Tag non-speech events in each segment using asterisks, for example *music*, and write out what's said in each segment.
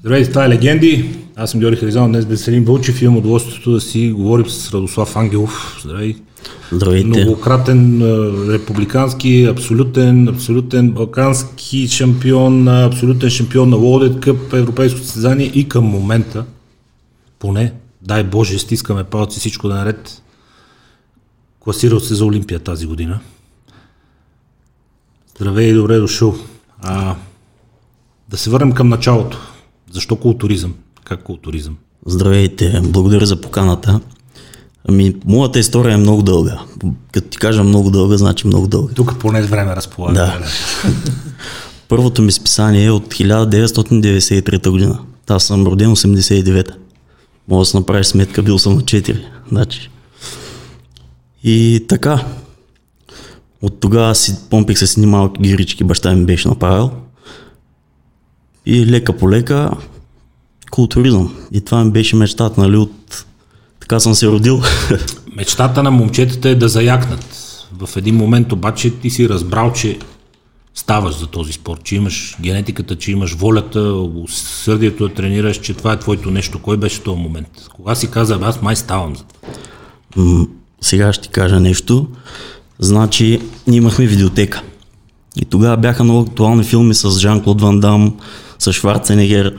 Здравейте, това е Легенди. Аз съм Георги Харизан, днес Веселин Вълчев имам удоволствието да си говорим с Радослав Ангелов. Здравей. Здравейте. Многократен републикански, абсолютен, абсолютен балкански шампион, абсолютен шампион на Лодет Къп, европейско състезание и към момента, поне, дай Боже, стискаме палци всичко да наред, класирал се за Олимпия тази година. Здравей и добре дошъл. А, да се върнем към началото. Защо културизъм? Как културизъм? Здравейте, благодаря за поканата. Ами, моята история е много дълга. Като ти кажа много дълга, значи много дълга. Тук поне време разполага. Да. *laughs* Първото ми списание е от 1993 година. Аз съм роден 89-та. Мога да се направиш сметка, бил съм на 4. Значи. И така. От тогава си помпих се с едни малки гирички, баща ми беше направил. И лека по лека културизъм. И това ми беше мечтата, нали, от така съм се родил. *laughs* Мечтата на момчетата е да заякнат. В един момент обаче ти си разбрал, че ставаш за този спорт, че имаш генетиката, че имаш волята, усърдието да тренираш, че това е твоето нещо. Кой беше този момент? Кога си каза, аз май ставам за това? сега ще ти кажа нещо. Значи, ние имахме видеотека. И тогава бяха много актуални филми с Жан-Клод Ван Дам, с Шварценегер.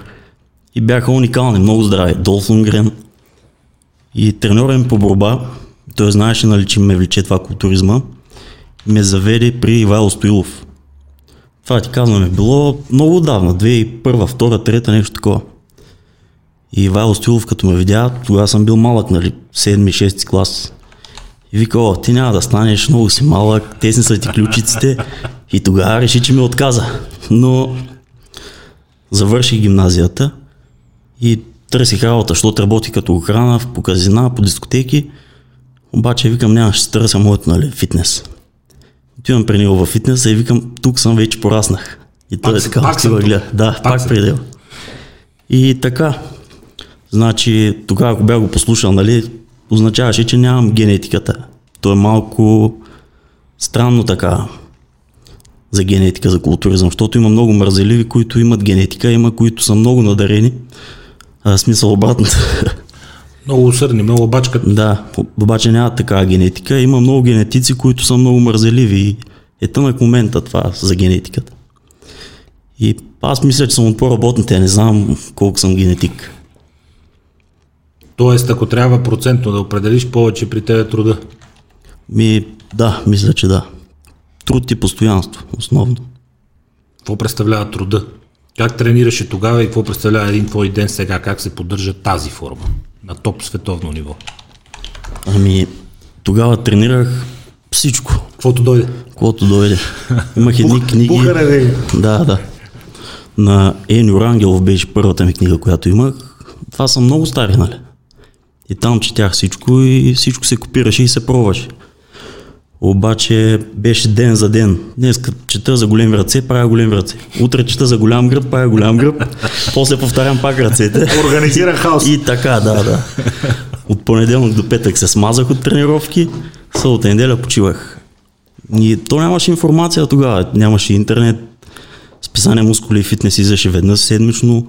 И бяха уникални, много здрави. Долф Лунгрен. И треньора ми по борба, той знаеше, нали, че ме влече това културизма, ме заведе при Ивайло Стоилов. Това ти казвам е било много отдавна, 2001, 2, 3, нещо такова. И Ивайло Стоилов, като ме видя, тогава съм бил малък, нали, 7-6 клас. И вика, о, ти няма да станеш, много си малък, тесни са ти ключиците. И тогава реши, че ми отказа. Но завърших гимназията и търсих работа, защото работи като охрана по казина, по дискотеки. Обаче викам, няма, ще търся моето нали, фитнес. Отивам при него във фитнеса и викам, тук съм вече пораснах. И той е така, пак съм гледа. Да, пак, пак него. И така, значи тогава, ако бях го послушал, нали, означаваше, че нямам генетиката. То е малко странно така за генетика, за културизъм, защото има много мързеливи, които имат генетика, има които са много надарени, а, смисъл обратно. *laughs* Много усърдни, много обачка. Да, обаче няма такава генетика. Има много генетици, които са много мързеливи и е тънък момента това за генетиката. И аз мисля, че съм от по-работните, не знам колко съм генетик. Тоест, ако трябва процентно да определиш повече при тебе труда? Ми, да, мисля, че да. Труд и постоянство, основно. Какво представлява труда? Как тренираше тогава и какво представлява един твой ден сега? Как се поддържа тази форма на топ световно ниво? Ами, тогава тренирах всичко. Каквото дойде? Каквото дойде. Имах едни книги. Пухаре, да, да. На Енио Рангелов беше първата ми книга, която имах. Това са много стари, нали? И там четях всичко и всичко се копираше и се пробваше. Обаче беше ден за ден. Днес чета за големи ръце, правя големи ръце. Утре чета за голям гръб, правя голям гръб. После повтарям пак ръцете. Организира хаос. И така, да, да. От понеделник до петък се смазах от тренировки, събота неделя почивах. И то нямаше информация тогава, нямаше интернет. Списание мускули и фитнес излезаше веднъж седмично.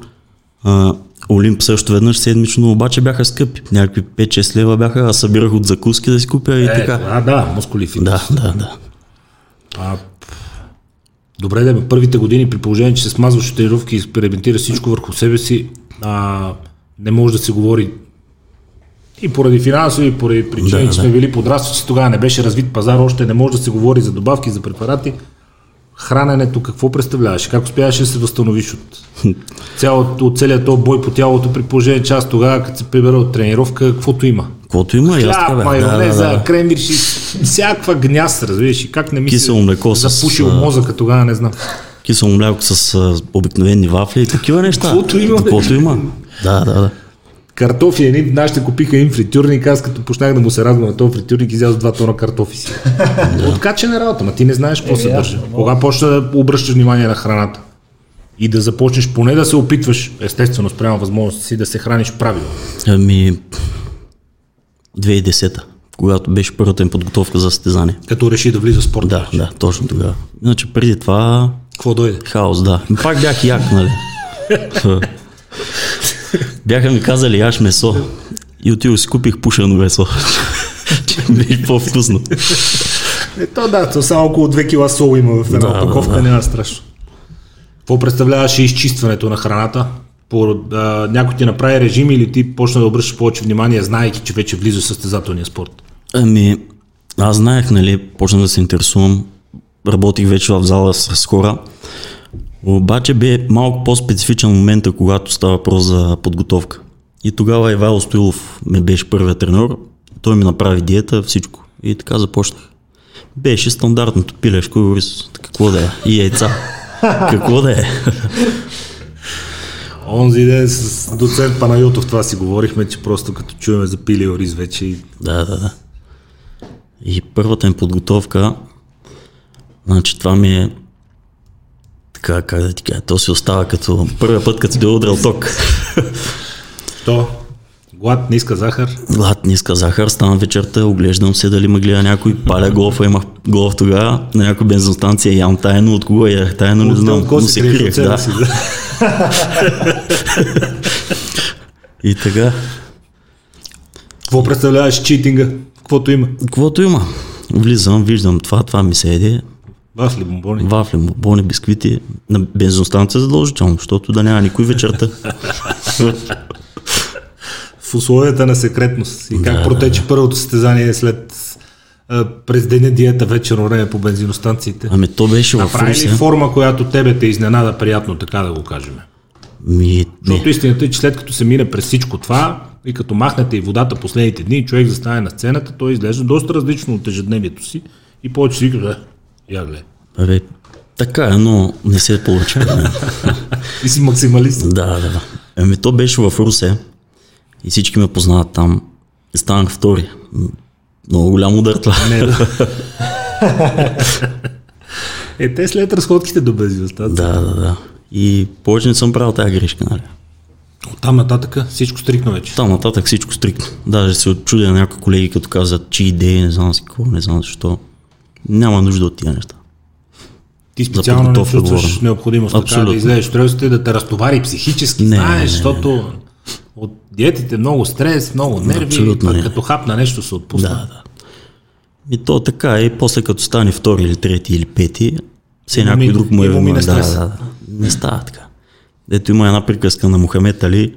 Олимп също веднъж седмично, обаче бяха скъпи. Някакви 5-6 лева бяха, аз събирах от закуски да си купя и е, така. А, да, мускули фитнес. Да, да, да. А, добре, да, първите години при положение, че се смазваш от тренировки и експериментираш всичко върху себе си, а, не може да се говори и поради финансови, и поради причини, да, че сме били подрастващи, тогава не беше развит пазар, още не може да се говори за добавки, за препарати храненето какво представляваше? Как успяваш да се възстановиш от, цялото, от целият този бой по тялото при положение, че аз тогава, като се прибера от тренировка, каквото има? Каквото има, Хляб, ясно, майонеза, да, да, да. кремвирши, всякаква гняз, разбираш, и как не ми Кисело млеко с... запушил мозъка тогава, не знам. Кисело мляко с обикновени вафли и такива неща. Каквото има. Каквото има. Да, да, да картофи, едни нашите купиха им фритюрник, аз като почнах да му се радвам на този фритюрник, излязох два тона картофи си. *laughs* Откачена работа, ма ти не знаеш какво се държа. Кога почна да обръщаш внимание на храната? И да започнеш поне да се опитваш, естествено, спрямо възможността си, да се храниш правилно. Ами, 2010-та, когато беше първата им подготовка за състезание. Като реши да влиза в спорт. Да, да, точно тогава. Иначе преди това... Какво дойде? Хаос, да. Пак бях як, нали? *laughs* Бяха ми казали, яш месо. И отидох си купих пушено месо. Беше по-вкусно. Ето да, то само около 2 кила сол има в една Да, да, опаковка, да. няма страшно. Какво представляваше изчистването на храната? По, а, някой ти направи режим или ти почна да обръщаш повече внимание, знаейки, че вече влиза в състезателния спорт? Ами, аз знаех, нали, почнах да се интересувам. Работих вече в зала с хора. Обаче бе малко по-специфичен момента, когато става въпрос за подготовка. И тогава Ивайло Стоилов ме беше първият треньор. Той ми направи диета, всичко. И така започнах. Беше стандартното пилешко и рис. Какво да е? И яйца. Какво да е? *laughs* Онзи ден с доцент Панайотов това си говорихме, че просто като чуваме за пили ориз вече и Да, да, да. И първата ми подготовка, значи това ми е така, как да ти кажа, то си остава като първия път, като ти е удрал ток. то глад, ниска захар. Глад, ниска захар, стана вечерта, оглеждам се дали ме гледа някой, паля голфа, имах голф тогава, на някоя бензостанция ям тайно, от кого я тайно, не знам, но се криех, себе да. си, да. *laughs* И така, Какво представляваш читинга? Каквото има? каквото има, влизам, виждам това, това ми се еде, Вафли, бомбони. вафли, бони, бисквити, на бензостанция задължително, защото да няма никой вечерта. в условията на секретност. И как Да, протече първото състезание след през деня диета вечерно време по бензиностанциите? Ами то беше в ли Русе. форма, която тебе те изненада приятно, така да го кажем? Ми, Защото истината е, че след като се мине през всичко това и като махнете и водата последните дни, човек застане на сцената, той изглежда доста различно от ежедневието си и повече си казва, «Е, я гледай. Абе, така е, но не се получава. *laughs* И си максималист. да, да, да. Ами то беше в Русе и всички ме познават там. И станах втори. Много голям удар това. Не, да. *laughs* е, те след разходките до бензиностанция. Да, да, да. И повече не съм правил тази грешка, нали? От там нататък всичко стрикно вече. Там нататък всичко стрикно. Даже се отчудя на някои колеги, като казват, че идеи, не знам си какво, не знам защо. Няма нужда от тия неща. Ти специално не чувстваш говорим. необходимост така да излезеш в стрелците, да те разтовари психически, Не, знаеш, не, не, не. защото от диетите много стрес, много нерви, Абсолютно не. като хапна нещо се отпусна. Да, да. И то така е, и после като стане втори или трети или пети, все някой мине- друг му е мине да, да, да, не става така. Дето има една приказка на Мохамед Али,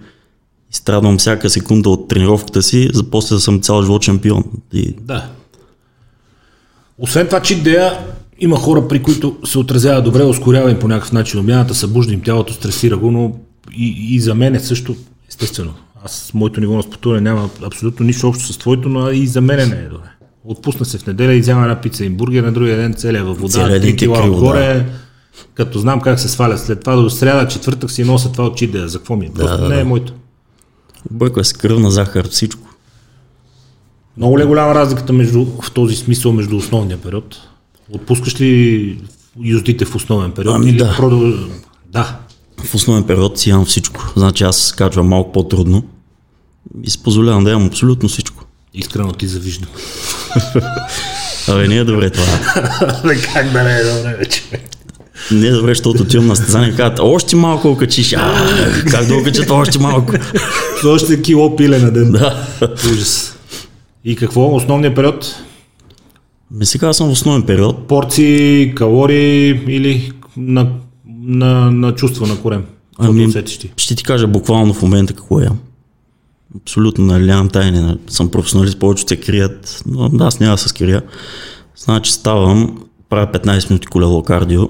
изстрадвам всяка секунда от тренировката си, за после да съм цял живот шампион. И Да. Освен това, чит дея, има хора, при които се отразява добре, ускорява им по някакъв начин обмяната, събужда им тялото, стресира го, но и, и за мен е също, естествено. Аз, моето ниво на спортуване няма абсолютно нищо общо с твоето, но и за мен не е добре. Отпусна се в неделя и взема една пица и бургер, на другия ден целия във вода, Целият ден 3 ти кила отгоре, като знам как се сваля след това до сряда, четвъртък си нося това от чит дея. За какво ми е? Просто да, не е моето. обърква се кръвна захар, всичко. Много ли е голяма разликата между, в този смисъл между основния период? Отпускаш ли юздите в основен период? Ами или да. продъл... Да. В основен период си имам всичко. Значи аз качвам малко по-трудно и си позволявам да имам абсолютно всичко. Искрено ти завиждам. *laughs* Абе, не е добре това. *laughs* Как да не е добре вече? Не е добре, защото отивам на състезание и казват, още малко окачиш. А, как да окачат още малко? *laughs* С още кило пиле на ден. да. Ужас. И какво? Основния период? Ме сега съм в основен период. Порции, калории или на, на, на чувство на корем? Ами, ти? Ще ти кажа буквално в момента какво ям. Абсолютно нали, нямам тайни, нали, съм професионалист, повечето се крият, но аз няма да се скрия. Значи ставам, правя 15 минути колело кардио,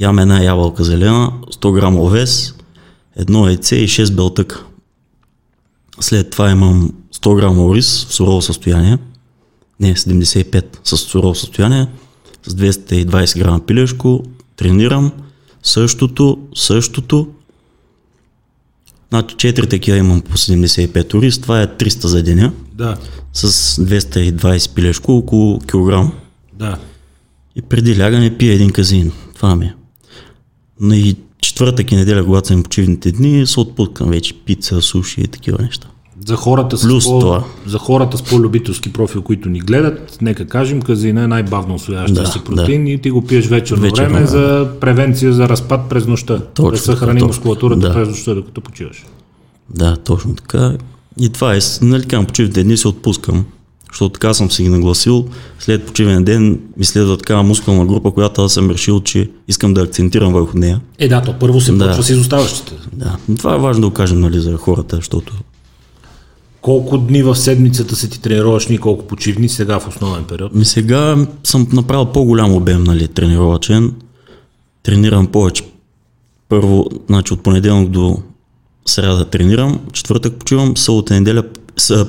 ям една ябълка зелена, 100 грама овес, едно яйце и 6 белтъка. След това имам 100 грама ориз в сурово състояние, не, 75 с сурово състояние, с 220 грама пилешко, тренирам, същото, същото, Значи 4 такива имам по 75 ориз, това е 300 за деня, Да, с 220 пилешко, около килограм. да. И преди лягане пия един казин. Това ми е. Но и четвъртък и неделя, когато съм почивните дни, се отпускам вече пица, суши и такива неща. За хората, с Плюс по, това. за хората с по-любителски профил, които ни гледат, нека кажем, казина е най-бавно освояващия Да, си протеин и ти го пиеш вечерно, Вечерно време време. за превенция за разпад през нощта. Точно да съхрани мускулатурата Да. през нощта, докато почиваш. Да, точно така. И това е, нали казвам, почивните дни се отпускам, защото така съм си ги нагласил. След почивен ден ми следва такава мускулна група, която аз съм решил, че искам да акцентирам върху нея. Е, да, то първо се Да. почва с изоставащите. Да, това е важно да го кажем нали, за хората, защото Колко дни в седмицата се ти тренировъчни и колко почивни сега в основен период? ми сега съм направил по-голям обем нали, тренировачен. Тренирам повече. Първо, значи от понеделник до сряда тренирам, четвъртък почивам, събота, неделя,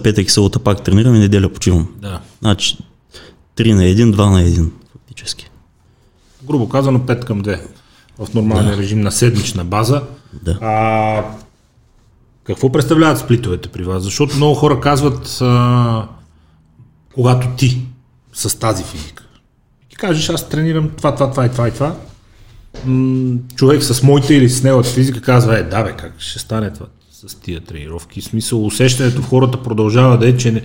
петък и събота пак тренирам и неделя почивам. Да. Значи 3 на 1, 2 на 1 фактически. Грубо казано 5 към 2 в нормалния режим на седмична база. Да. А, какво представляват сплитовете при вас? Защото много хора казват, а, когато ти с тази физика, ти кажеш, аз тренирам това, това, това и това и това, м- човек с моите или с неговата физика казва, е, да бе, как ще стане това с тия тренировки? В смисъл, усещането в хората продължава да е, че, не,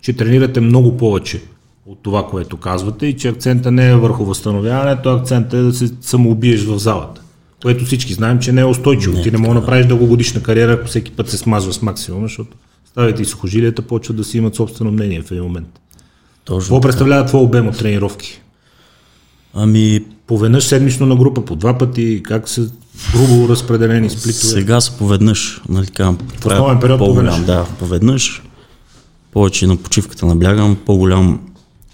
че тренирате много повече от това, което казвате и че акцента не е върху възстановяването, акцента е да се самоубиеш в залата. Което всички знаем, че не е устойчиво. Ти не мога да направиш дългогодишна кариера, ако всеки път се смазва с максимум, защото ставите и сухожилията почват да си имат собствено мнение в един момент. Точно. Какво представлява твой обем от тренировки? Ами, Поведнъж седмично на група, по два пъти, как са грубо разпределени сплитове? сега са поведнъж, нали казвам, основен период поведнъж. да, поведнъж. Повече на почивката наблягам, по-голям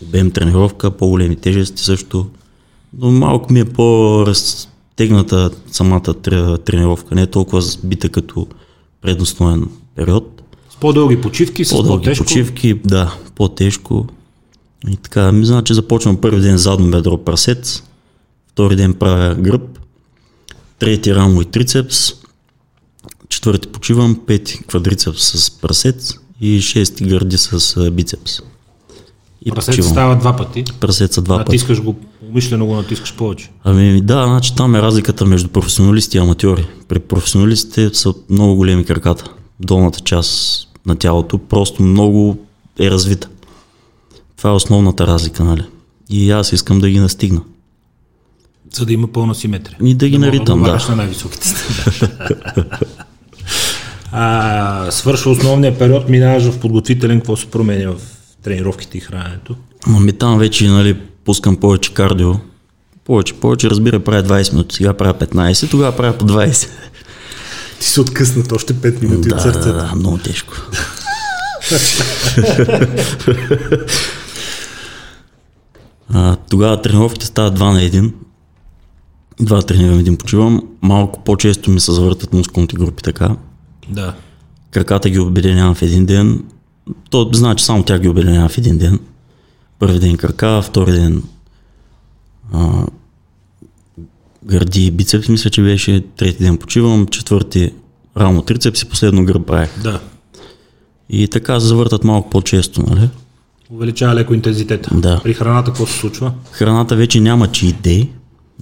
обем тренировка, по-големи тежести също. Но малко ми е по-разтегната самата тре- тренировка, не е толкова сбита като предостоен период. С по-дълги почивки, с По-дълги по-тежко. почивки, да, по-тежко. И така, ми значи започвам първи ден задно бедро прасец, втори ден правя гръб, трети рамо и трицепс, четвърти почивам, пети квадрицепс с прасец и шести гърди с а, бицепс. И Прасец почивам. става два пъти. Прасеца два пъти. Натискаш го, умишлено го натискаш повече. Ами да, значи там е разликата между професионалисти и аматьори. При професионалистите са много големи краката. Долната част на тялото просто много е развита. Това е основната разлика, нали? И аз искам да ги настигна. За да има пълна симетрия. И да ги мога наритам, да. на най-високите *laughs* а, свършва основния период, минаваш в подготвителен, какво се променя в тренировките и храненето? Ами там вече, нали, пускам повече кардио. Повече, повече, разбира, правя 20 минути, сега правя 15, тогава правя по 20. Ти се откъснат още 5 минути да, да, да, много тежко. а, тогава тренировките стават 2 на 1. Два тренирам, един почивам. Малко по-често ми се завъртат мускулните групи така. Да. Краката ги обединявам в един ден. То значи само тя ги обединявам в един ден. Първи ден крака, втори ден а, гърди и бицепс, мисля, че беше. Трети ден почивам, четвърти рамо трицепс и последно гръб правих. Да. И така завъртат малко по-често, нали? Увеличава леко интензитета. Да. При храната какво се случва? Храната вече няма cheat day,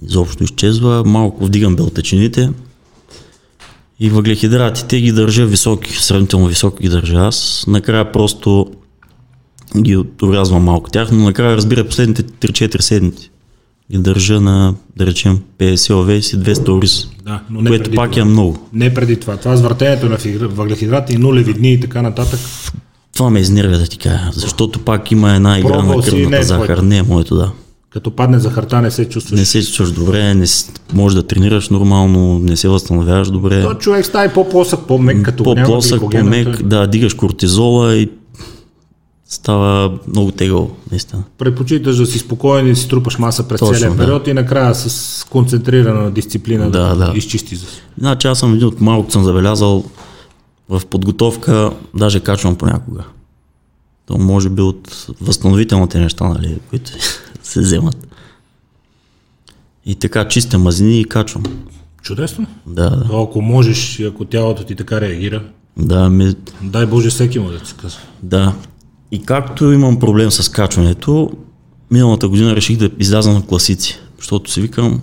изобщо изчезва, малко вдигам белтъчините и въглехидратите ги държа високи, сравнително високо ги държа аз. Накрая просто ги отрязвам малко тях, но накрая разбира последните 3-4 седмици ги държа на, да речем, 50 овес и 200 ориз, Да, но не което пак това. е много. Не преди това. Това с въртенето на въглехидрати и нулеви дни и така нататък. Това ме изнервя да ти кажа, защото пак има една игра Пробвал на си, не кръвната е захар. твоето. Не е моето, да. Като падне захарта, не се чувстваш. Не се чувстваш добре, не с... можеш да тренираш нормално, не се възстановяваш добре. То човек става по-плосък, по-мек, като По-плосък, по-мек, да, дигаш кортизола и става много тегъл, наистина. Предпочиташ да си спокоен и да си трупаш маса през Точно, целия да. период и накрая с концентрирана дисциплина да, Да, да. изчисти за Значи аз съм един от малко съм забелязал в подготовка, даже качвам понякога. То може би от възстановителните неща, нали, които *laughs* се вземат. И така чистя мазнини и качвам. Чудесно. Да, да. То, ако можеш ако тялото ти така реагира, Да, ми, дай Боже всеки му да се казва. Да. И както имам проблем с качването, миналата година реших да изляза на класици, защото си викам,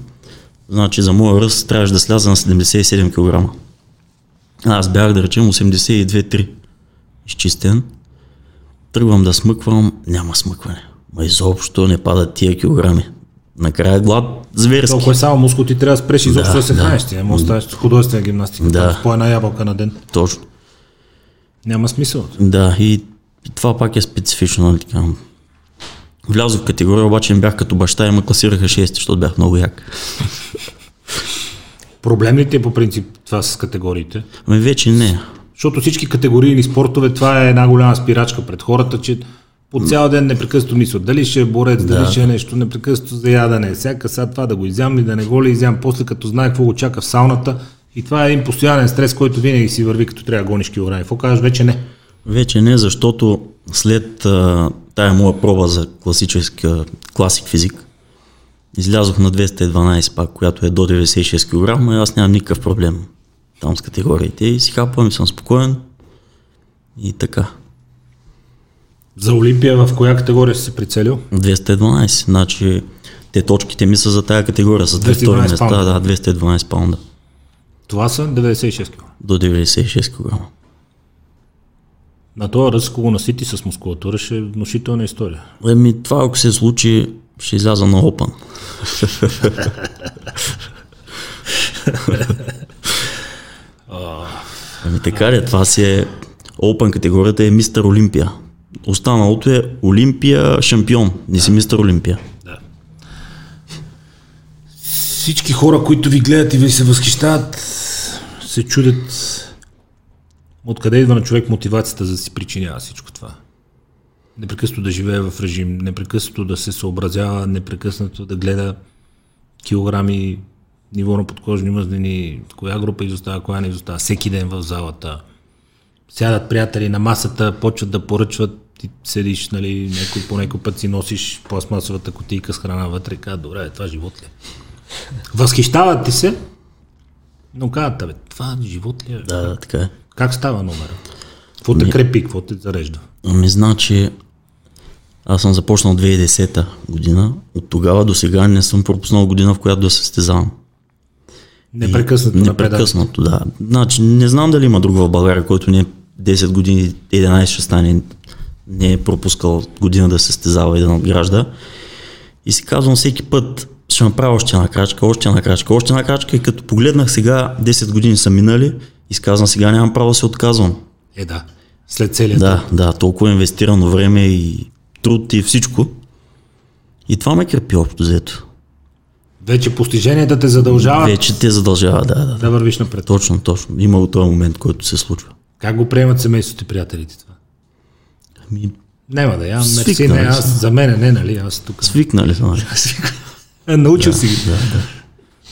значи за моя ръст трябваше да сляза на 77 кг. Аз бях да речем 82-3 изчистен. Тръгвам да смъквам, няма смъкване. Ма изобщо не падат тия килограми. Накрая глад зверски. Толкова е само мускул, ти трябва да спреш изобщо да, Да, се да. храниш. Ти не можеш да ставаш художествена гимнастика. Да. По една ябълка на ден. Точно. Няма смисъл. Да, и това пак е специфично, нали така. Влязох в категория, обаче не бях като баща и ме класираха 6, защото бях много як. Проблем ли ти е по принцип това с категориите? Ами вече не. Защото всички категорийни спортове, това е една голяма спирачка пред хората, че по цял ден непрекъснато мислят дали ще е борец, да. дали ще е нещо, непрекъснато за ядене. Всяка сега това да го изям ли, да не го ли изям, после като знае какво го чака в сауната. И това е един постоянен стрес, който винаги си върви, като трябва да гониш килограми. Какво кажеш, вече не? Вече не, защото след а, тая моя проба за класическа класик физик, излязох на 212 пак, която е до 96 кг, и аз нямам никакъв проблем там с категориите и си хапвам и съм спокоен и така. За Олимпия в коя категория си се прицелил? 212, значи те точките ми са за тая категория, с 212 места, да, 212 паунда. Това са 96 кг. До 96 кг. На този ръст, ако го насити с мускулатура, ще е внушителна история. Еми, това ако се случи, ще изляза на Open. Ами така ли, това си е Open категорията е Мистер Олимпия. Останалото е Олимпия шампион, не си Мистер Олимпия. Да. Всички хора, които ви гледат и ви се възхищават, се чудят откъде идва на човек мотивацията за да си причинява всичко това. Непрекъснато да живее в режим, непрекъснато да се съобразява, непрекъснато да гледа килограми, ниво на подкожни мъзнини, коя група изостава, коя не изостава, всеки ден в залата. Сядат приятели на масата, почват да поръчват, ти седиш, нали, някой, по някой път си носиш пластмасовата кутийка с храна вътре и казват, добре, това живот ли е? Възхищават ти се, но казват, бе, това живот ли е? Да, да, така е. Как става номера? Какво те крепи, какво те зарежда? Ами значи, аз съм започнал 2010 година. От тогава до сега не съм пропуснал година, в която да се състезавам. Непрекъснато напредък. Непрекъснато, да. Значи, не знам дали има друг в България, който не е 10 години, 11 ще стане, не е пропускал година да се състезава и да надгражда. И си казвам всеки път, ще направя още една крачка, още една крачка, още една крачка и като погледнах сега, 10 години са минали и си казвам сега нямам право да се отказвам. Е, да. След целият Да, да, толкова инвестирано време и труд и всичко. И това ме крепи общо взето. Вече постиженията те задължават Вече те задължава, да, да, да. да вървиш напред. Точно, точно. Има от този момент, който се случва. Как го приемат семейството и приятелите това? Ами, Няма да я, мерси, не, аз, за мен не, нали, аз тук. свикнали са, нали? *laughs* Научил си ги.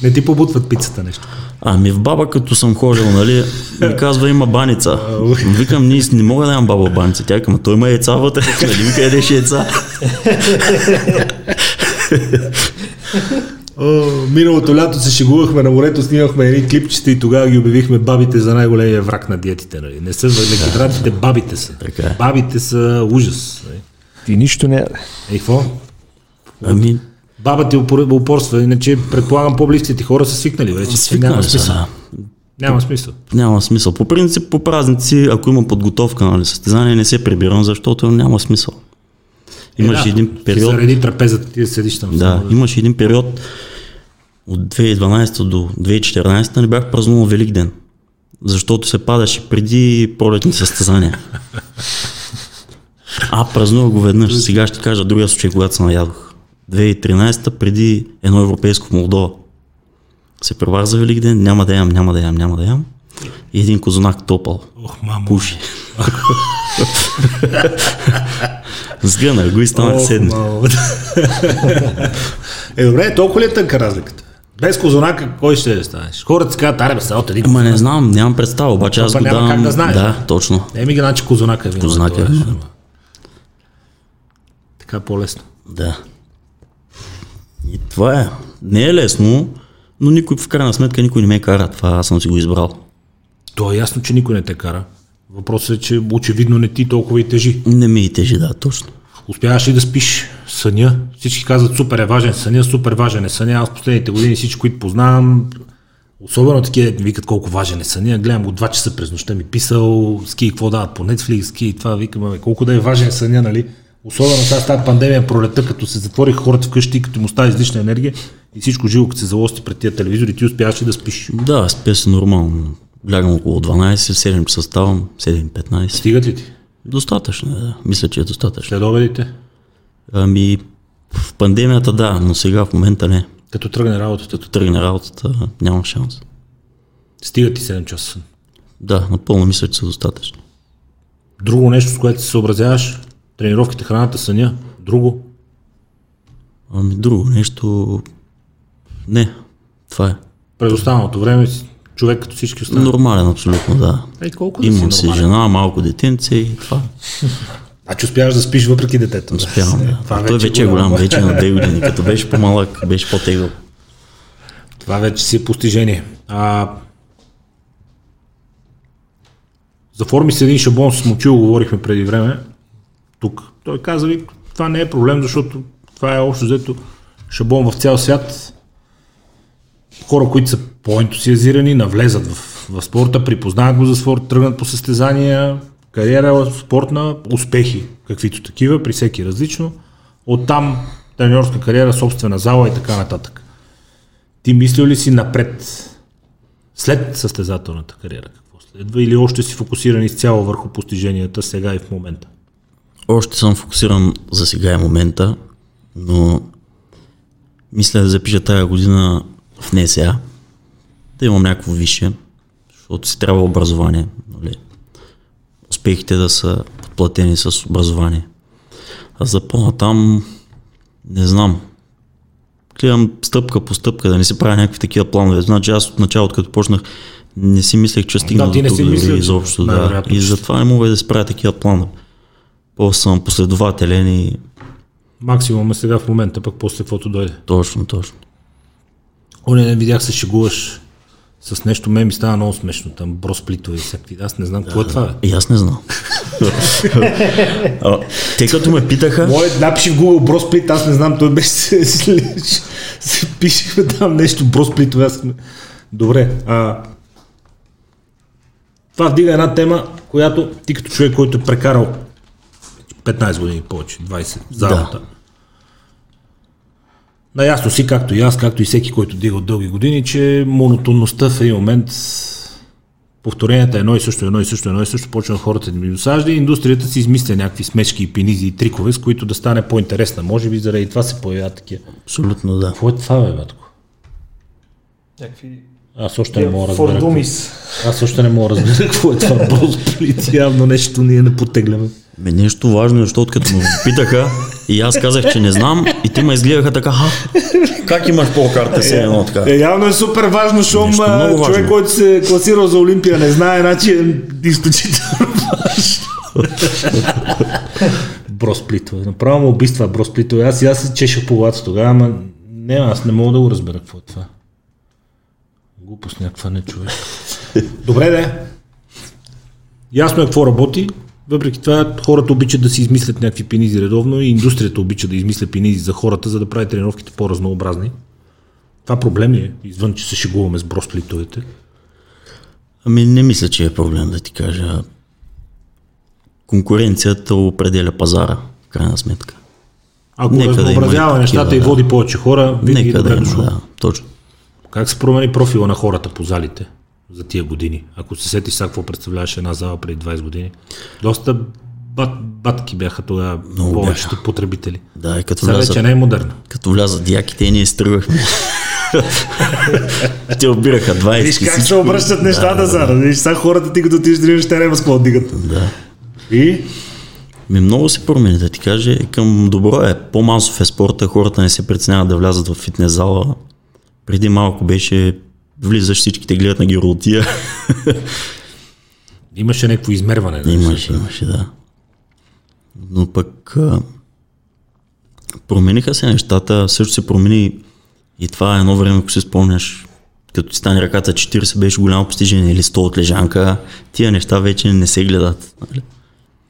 Не ти побутват пицата нещо. Ами в баба като съм ходил, нали, ми казва има баница. Викам, ние не мога да имам баба баница. Тя казва, той има яйца вътре. *laughs* Нали ми къдеш яйца? О, миналото лято се шегувахме на морето, снимахме едни клипчета и тогава ги обявихме бабите за най-големия враг на диетите. Нали? Не са въглехидратите, бабите са. Така е. Бабите са ужас. Нали? Ти нищо не... Е, какво? Ами, Баба ти упор- упорства, иначе предполагам по-близките хора са свикнали вече. Няма свикнали са, смисъл. да. Няма смисъл. Няма смисъл. По принцип, по празници, ако има подготовка, нали, състезание, не се прибирам, защото няма смисъл. Имаше Е, да, един период, Заради трапезата ти да седиш там. да, само, имаше един период от 2012 до 2014 не бях празнувал Велик ден. Защото се падаше преди пролетни състезания. *laughs* А, празнувах го веднъж. Сега ще кажа другия случай, когато се наядох. 2013 преди едно европейско в Молдова. Се превар за Велик ден, няма да ям, няма да ям, няма да ям. И един козунак топал. Ох, мамо. Пуши. *laughs* Сгънах го и станах седми. *laughs* е, добре, толкова ли е тънка разликата? Без козунака, кой ще станеш? Хората си казват, аре бе, от един Ама не знам, нямам представа, обаче аз го давам. как да знаеш. Да, точно. Не ми ги значи козунака е. Козунака е това виноват. Така е по-лесно. Да. И това е. Не е лесно, но никой в крайна сметка никой не ме кара. Това аз съм си го избрал. То е ясно, че никой не те кара. Въпросът е, че очевидно не ти толкова и тежи. Не ми и тежи, да, точно. Успяваш ли да спиш съня? Всички казват супер е важен съня, супер важен е съня. Аз последните години всички, които познавам, особено такива, ми викат колко важен е съня, гледам го два часа през нощта ми писал, ски какво дават по Netflix, ски и това, викам, бе, колко да е важен съня, нали? Особено сега с тази пандемия пролета, като се затвориха хората вкъщи, като му става излишна енергия и всичко живо, като се залости пред тия телевизори, ти успяваш ли да спиш? Да, спя се нормално. лягам около 12, в 7 часа ставам, 7.15. Стигат ли ти? Достатъчно е, да. Мисля, че е достатъчно. След обедите? Ами, в пандемията да, но сега в момента не. Като тръгне работата. Като тръгне работата, няма шанс. Стигат ти 7 часа. Да, напълно мисля, че са достатъчни. Друго нещо, с което се съобразяваш? Тренировките, храната, съня? Друго? Ами друго нещо... Не, това е. През останалото време човек като всички останали. Нормален, абсолютно, да. Ей, колко да Имам си жена, малко детенце и това. *laughs* А че успяваш да спиш въпреки детето. Успявам, да. Това Той вече е голям, вече е на две години. *laughs* Като беше по-малък, беше по-тегъл. Това вече си е постижение. А... За форми с един шаблон с Мочил говорихме преди време. Тук. Той каза ви, това не е проблем, защото това е общо взето шаблон в цял свят. Хора, които са по-ентусиазирани, навлезат в, в спорта, припознават го за спорт, тръгнат по състезания, кариера спортна, успехи, каквито такива, при всеки различно. Оттам тренерска кариера, собствена зала и така нататък. Ти мислил ли си напред, след състезателната кариера, какво следва, или още си фокусиран изцяло върху постиженията сега и в момента? Още съм фокусиран за сега е момента, но мисля да запиша тая година в НСА, да имам някакво висше, защото си трябва образование. Нали? Успехите да са подплатени с образование. А за по-натам не знам. Гледам стъпка по стъпка, да не си правя някакви такива планове. Значи аз от началото, като почнах, не си мислех, че стигна Да, до тук дори изобщо. Да. И затова не мога да си правя такива планове. По съм последователен и Максимум е сега в момента, пък после каквото дойде. точно, точно. Оне не видях се шегуваш с нещо, ме ми става много смешно там, бросплитове и всякакви. Аз не знам какво е това. И аз не знам. Те като ме питаха, Моят напиши в Google бросплит, аз не знам, той беше се, пишехме там нещо бросплитове. Аз... Добре, а, това вдига една тема, която ти като човек, който е прекарал 15 години повече, 20 в залата. Да. Наясно си, както и аз, както и всеки, който дига от дълги години, че монотонността в един момент повторенията едно и също, едно и също, едно и също, почва хората да ми досажда и индустрията си измисля някакви смешки и пенизи и трикове, с които да стане по-интересна. Може би заради това се появяват такива. абсолютно да. Какво е това, бе, батко? Някакви Аз още не мога да разбера. какво-. Аз още не мога да разбера какво е това бросплит. Явно нещо ние не потегляме. Ме нещо важно, защото като ме питаха и аз казах, че не знам и те ме изгледаха така, ха, как имаш по-карта си едно така? Е, явно е супер важно, защото човек, важно. който се е класирал за Олимпия, не знае, значи е изключително важно. бросплитове. Направо му убийства бросплитове. Аз и аз се чешах по главата тогава, ама не, аз не мога да го разбера какво е това. Глупост някаква не човек. Добре, де. Ясно е какво работи. Въпреки това, хората обичат да си измислят някакви пенизи редовно и индустрията обича да измисля пенизи за хората, за да прави тренировките по-разнообразни. Това проблем ли е, извън, че се шегуваме с бросплитовете? Ами не мисля, че е проблем да ти кажа. Конкуренцията определя пазара, в крайна сметка. Ако Нека да разнообразява и нещата такива, и да. води повече хора, винаги Нека добре да има, да, точно. Как се промени профила на хората по залите за тия години? Ако се сетиш сега какво представляваше една зала преди 20 години, доста бат, батки бяха тогава Много повечето потребители. Да, и като Сега вече влязат, не е модерна. като влязат дяките и ние стръгвахме. Те обираха 20 Виж как всичко. се обръщат нещата сега. Виж сега хората ти като да тренираш, те няма с какво да дигат. Да. И Ми много се промени, да ти кажа. Към добро е. По-масов е спорта, хората не се преценяват да влязат в фитнес зала. Преди малко беше влизаш, всички те гледат на геротия. имаше някакво измерване. нали? имаше, имаше, да. Но пък а, промениха се нещата, също се промени и това е едно време, ако си спомняш, като ти стане ръката 40 беше голямо постижение или 100 от лежанка, тия неща вече не се гледат. нали?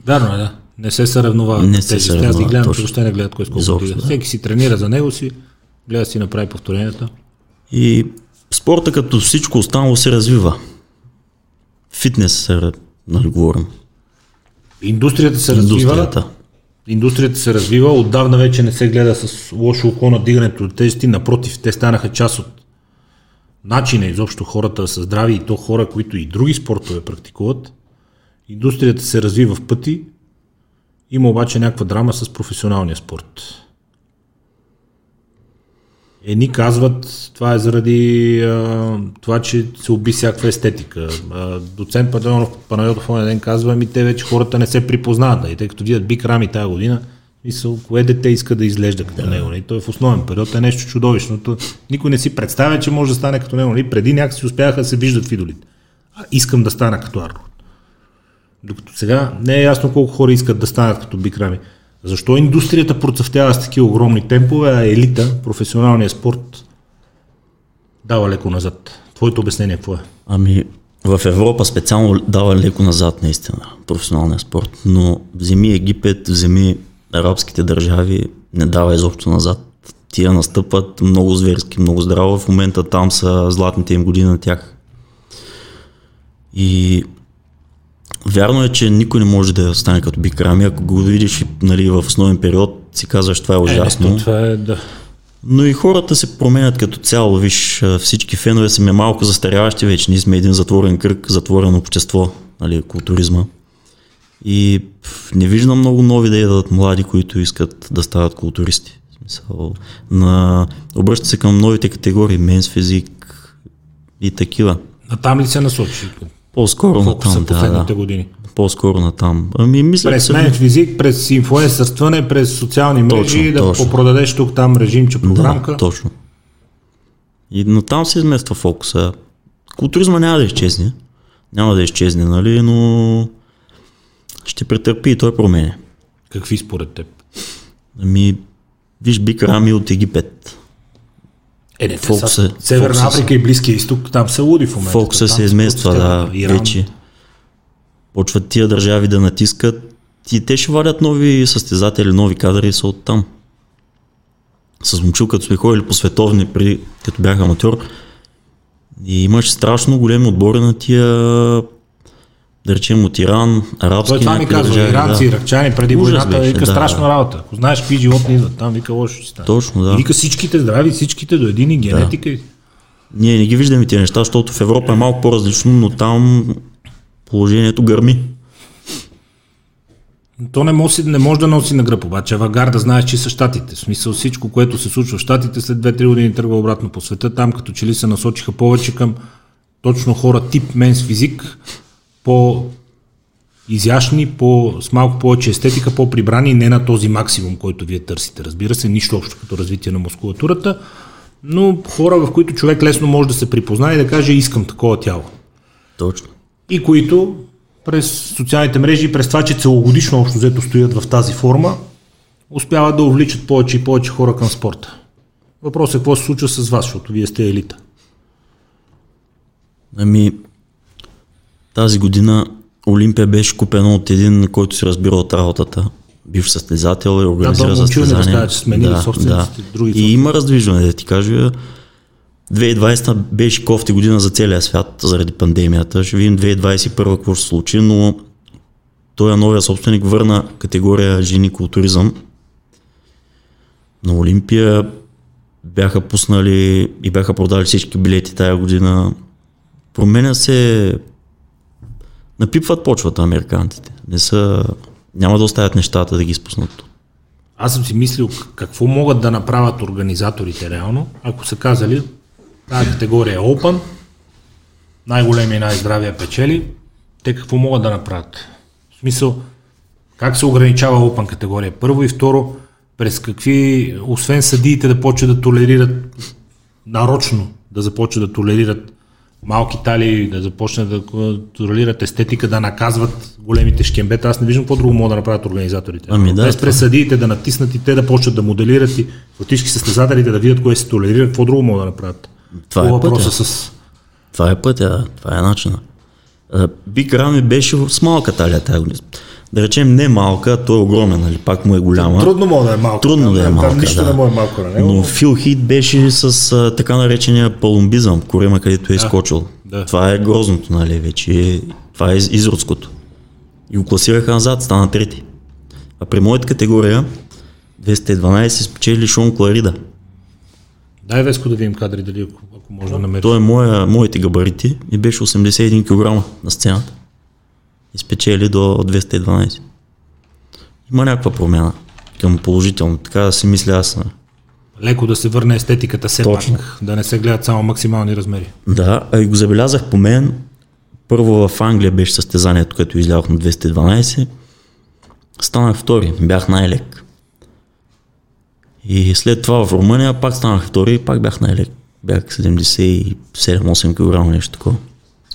Вярно е, да. Не се съревновават. Не се тези. Аз ги съревновават, гледам, че въобще не гледат кой с колко Изобщо, да. Всеки си тренира за него си, гледа да си направи повторенията. И спорта като всичко останало се развива. Фитнес нали говорим. Индустрията се развива. Индустрията. Индустрията се развива, отдавна вече не се гледа с лошо око на дигането от тежести, напротив, те станаха част от начина изобщо хората са здрави и то хора, които и други спортове практикуват, индустрията се развива в пъти, има обаче някаква драма с професионалния спорт. Едни казват, това е заради а, това, че се уби всякаква естетика. А, доцент Панайотов, Панайотов онен ден казва, ами те вече хората не се припознават. И тъй като видят Бик Рами тази година, мисъл, кое дете иска да изглежда като да. него. И той е в основен период е нещо чудовищното. Никой не си представя, че може да стане като него. И преди някакси успяха да се виждат в идолите. А искам да стана като Арнолд. Докато сега не е ясно колко хора искат да станат като Бик Рами. Защо индустрията процъфтява с такива огромни темпове, а елита, професионалния спорт, дава леко назад? Твоето обяснение какво е? Ами, в Европа специално дава леко назад наистина професионалния спорт, но вземи Египет, вземи арабските държави, не дава изобщо назад. Тия настъпват много зверски, много здраво. В момента там са златните им години на тях. И Вярно е, че никой не може да стане като Бикрами. Ако го видиш нали, в основен период, си казваш, това е ужасно. Е, това е, да. Но и хората се променят като цяло. Виж, всички фенове са малко застаряващи вече. Ние сме един затворен кръг, затворено общество, нали, културизма. И не виждам много нови да идват млади, които искат да стават културисти. Смисъл, на, обръща се към новите категории, менс физик и такива. А там ли се насочи? По-скоро на там, да, да. години. По-скоро на там. Ами, мисля, през мен физик, през инфуенсърстване, през социални мрежи, точно, да точно. попродадеш тук там режимче, програмка. Да, точно. И на там се измества фокуса. Културизма няма да изчезне. Няма да изчезне, нали, но ще претърпи и той промени. Какви според теб? Ами, виж Бик от Египет. Е, не, Фокуса, Северна Фокуса, Африка и Близкия изток, там са луди в момента. Фокуса се измества, да, Иран. вече. Почват тия държави да натискат и те ще вадят нови състезатели, нови кадри са от там. С момчил, като сме ходили по световни, преди, като бях аматьор, и имаш страшно големи отбори на тия да речем от Иран, арабски. Той това ми казва, държави, иранци, да. иракчани преди Ужас войната, беше, вика да, страшна работа. Ако знаеш какви животни идват, там вика лошо ще стане. Точно, да. И вика всичките здрави, всичките до един и генетика. Да. Ние не ги виждаме тези неща, защото в Европа е малко по-различно, но там положението гърми. То не може, не може да носи на гръб, обаче авангарда знаеш, че са щатите. В смисъл всичко, което се случва в щатите, след 2-3 години тръгва обратно по света. Там като че ли се насочиха повече към точно хора тип менс физик, по изящни, по, с малко повече естетика, по-прибрани, не на този максимум, който вие търсите. Разбира се, нищо общо като развитие на мускулатурата, но хора, в които човек лесно може да се припознае и да каже искам такова тяло. Точно. И които през социалните мрежи, през това, че целогодишно общо взето стоят в тази форма, успяват да увличат повече и повече хора към спорта. Въпросът е какво се случва с вас, защото вие сте елита. Ами, тази година Олимпия беше купена от един, който се разбира от работата, бивш състезател и организира да, състезания. Да, че сменили да, да. други И има раздвижване, да ти кажа. 2020 беше кофти година за целия свят заради пандемията. Ще видим 2021 какво ще случи, но той е новия собственик върна категория жени културизъм. На Олимпия бяха пуснали и бяха продали всички билети тая година. Променя се напипват почвата американците. Не са, няма да оставят нещата да ги спуснат. Аз съм си мислил какво могат да направят организаторите реално, ако са казали тази категория е Open, най-големия и най-здравия печели, те какво могат да направят? В смисъл, как се ограничава Open категория? Първо и второ, през какви, освен съдиите да почват да толерират нарочно, да започват да толерират малки талии, да започнат да контролират естетика, да наказват големите шкембета. Аз не виждам какво друго могат да направят организаторите. Ами да, Без пресъдиите да натиснат и те да почнат да моделират и фактически състезателите да видят кое се толерира, какво друго могат да направят. Това е пътя. С... Това е пътя, това е начина. Биг Рами беше с малка талия тази година да речем не малка, той е огромен, нали, пак му е голяма. Трудно може да е малка. Трудно да, да е малка, там нищо да. не му е малко на него. Но Фил Хит беше с а, така наречения палумбизъм, корема, където е изкочил. Да. Това е грозното, нали, вече. Това е изродското. И го класираха назад, стана трети. А при моята категория 212 спечели Шон Кларида. Дай Веско да видим кадри, дали ако, ако може да намериш. Той е моя, моите габарити и беше 81 кг на сцената. И спечели до 212. Има някаква промяна към положително. Така да си мисля аз. Леко да се върне естетиката все Точно. пак, да не се гледат само максимални размери. Да, а и го забелязах по мен. Първо в Англия беше състезанието, като излязох на 212. Станах втори, бях най-лек. И след това в Румъния пак станах втори и пак бях най-лек. Бях 77-8 кг, нещо такова.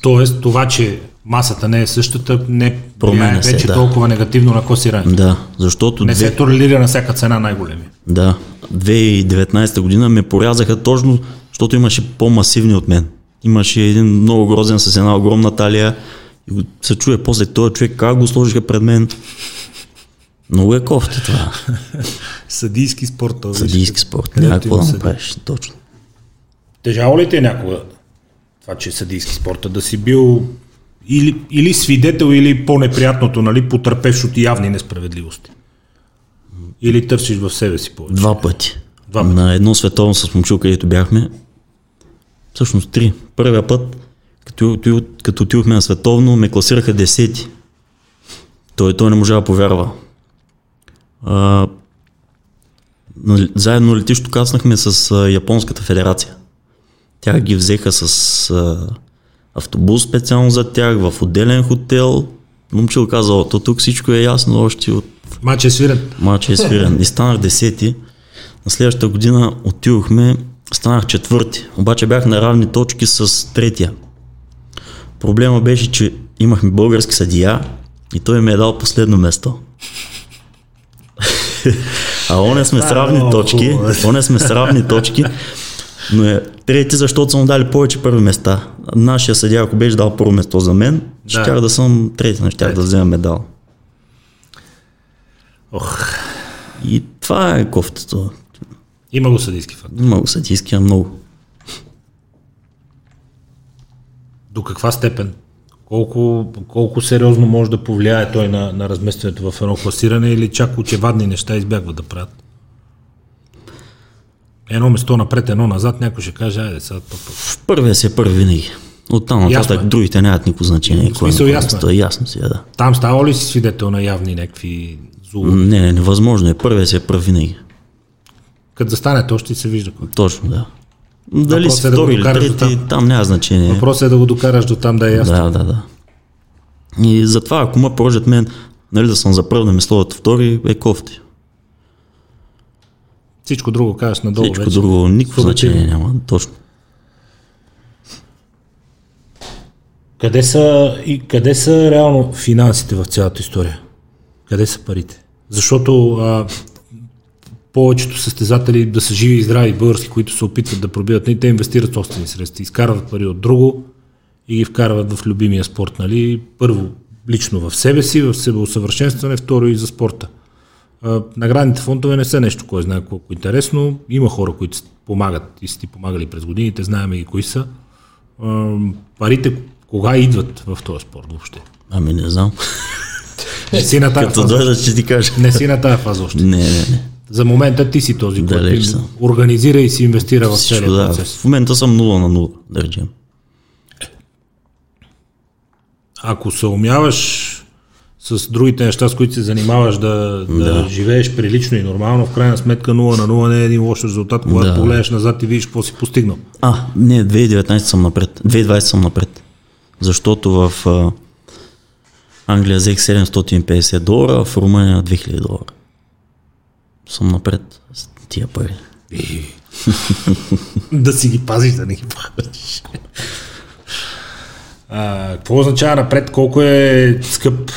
Тоест, това, че масата не е същата, не Променя се, вече да. толкова негативно на класирането. Да, защото Не се две, толерира на всяка цена най-големи. да, 2019 година ме порязаха точно, защото имаше по-масивни от мен. Имаше един много грозен с една огромна талия и се чуе после този човек как го сложиха пред мен. Много е кофти това. *laughs* Съдийски спорт. този. Съдийски спорт. Където Няма какво има да направиш. Точно. Тежало ли ти е някога това, че е съдийски спорт? Да си бил или, или свидетел, или по-неприятното, нали, потърпеш от явни несправедливости? Или търсиш в себе си повече? Два пъти. Два пъти. На едно световно с момчил, където бяхме. Всъщност три. Първия път, като, отидох- като отидохме на световно, ме класираха десети. Той, той не можа да повярва. А, заедно летището кацнахме с а, Японската федерация. Тях ги взеха с а, автобус специално за тях, в отделен хотел. Момчил каза, «О, то тук всичко е ясно още от Мач е свирен. Матч е свирен. И станах десети. На следващата година отидохме, станах четвърти. Обаче бях на равни точки с третия. Проблема беше, че имахме български съдия и той ми е дал последно место. *laughs* а оне сме с равни точки. Оне сме с равни точки. Но е трети, защото са му дали повече първи места. Нашия съдия, ако беше дал първо место за мен, Да. щях да съм трети, не щях да взема медал. Ох, И това е кофтата. има го съдийски факт. Много съдийски, а много. До каква степен? Колко, колко сериозно може да повлияе той на, на разместването в едно класиране или чак очевадни неща избягват да правят? Едно место напред, едно назад, някой ще каже, айде сега то пък. Първия си е първи винаги. Оттам Ясно нататък е. другите нямат никакво значение. В смисъл, кой ясно е. е. Ясно си, е, да. Там става ли си свидетел на явни някакви зло? Не, не, невъзможно е. Първия си е пръв винаги. Като застане, то ще се вижда. кой. Точно, да. Дали Въпросът си е да втори или докараш до трети, там. там няма значение. Въпросът е да го докараш до там да е ясно. Да, да, да. И затова, ако ме прожат мен, нали да съм за първ да ми словото втори, е кофти. Всичко друго кажеш надолу Всичко вече. друго, никакво значение няма. Точно. Къде са, и къде са реално финансите в цялата история? Къде са парите? Защото а, повечето състезатели да са живи и здрави български, които се опитват да пробиват, не, те инвестират собствени средства, изкарват пари от друго и ги вкарват в любимия спорт. Нали? Първо, лично в себе си, в себеусъвършенстване, второ и за спорта. Наградните фондове не са нещо, кой знае колко интересно. Има хора, които помагат и са ти помагали през годините, знаем и кои са. Парите кога идват в този спорт въобще? Ами не знам. Не си на тази Като фаза. дойда, ще ти кажа. Не си на тази фаза още. Не, не, не. За момента ти си този, който Далеч съм. организира и си инвестира в целия да. процес. В момента съм 0 на 0, да речем. Ако се умяваш с другите неща, с които се занимаваш да, да, да. живееш прилично и нормално, в крайна сметка 0 на 0 не е един лош резултат, когато Да. погледнеш назад и видиш какво си постигнал. А, не, 2019 съм напред. 2020 съм напред. Защото в а, Англия взех 750 долара, в Румъния 2000 долара. Съм напред с тия пари. да си ги пазиш, да не ги пазиш. А, какво означава напред? Колко е скъп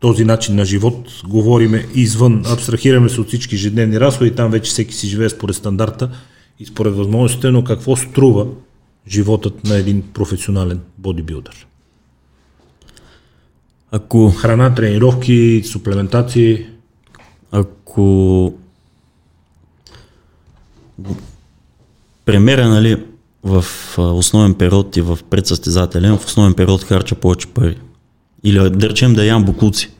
този начин на живот? Говориме извън, абстрахираме се от всички ежедневни разходи, там вече всеки си живее според стандарта и според възможностите, но какво струва животът на един професионален бодибилдър? Ако, Храна, тренировки, суплементации. ако премеря, нали, в основен период и в предсъстезателен, в основен период харча повече пари. Или да речем да ям буклуци.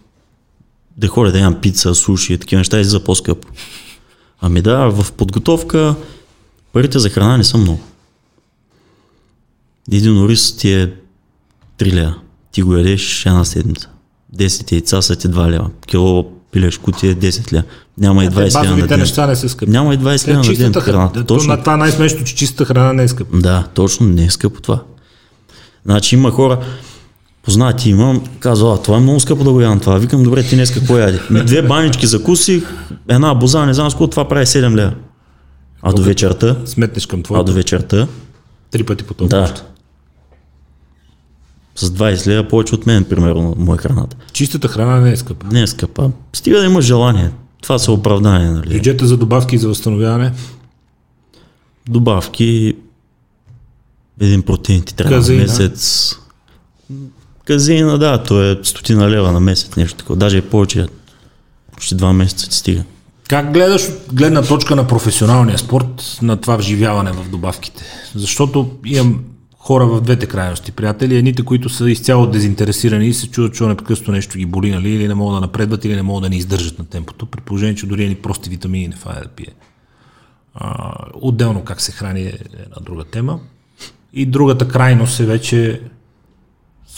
Да ходя да ям пица, суши и такива неща излиза по-скъпо. Ами да, в подготовка Парите за храна не са много. Един ориз ти е 3 лева. Ти го ядеш една седмица. 10 яйца са ти 2 лева. Кило пилешко ти е 10 лева. Няма и 20 лева на ден. неща не са скъпи. Няма и 20 Те лева на ден храна. Точно На това най-смешното, че чистата храна не е скъпа. да, точно не е скъпо това. Значи има хора, познати имам, казва, а, това е много скъпо да го ядам това. Викам, добре, ти днес какво? Ми две банички закусих, една боза, не знам с какво, това прави 7 лева. А до вечерта, Сметнеш към а до вечерта, Три пъти по толкова. да, с 20 лева повече от мен, примерно, му е храната. Чистата храна не е скъпа. Не е скъпа. Стига да имаш желание. Това са оправдания, нали? Бюджета за добавки и за възстановяване. добавки, един протеин ти трябва на месец. Казеина, да, то е стотина лева на месец, нещо такова. Даже и повече, почти два месеца ти стига. Как гледаш от гледна точка на професионалния спорт на това вживяване в добавките? Защото имам хора в двете крайности. Приятели, едните, които са изцяло дезинтересирани и се чудят, че непрекъснато нещо ги боли, нали, или не могат да напредват, или не могат да ни издържат на темпото, при положение, че дори едни прости витамини не фая да пие. А, отделно как се храни е една друга тема. И другата крайност е вече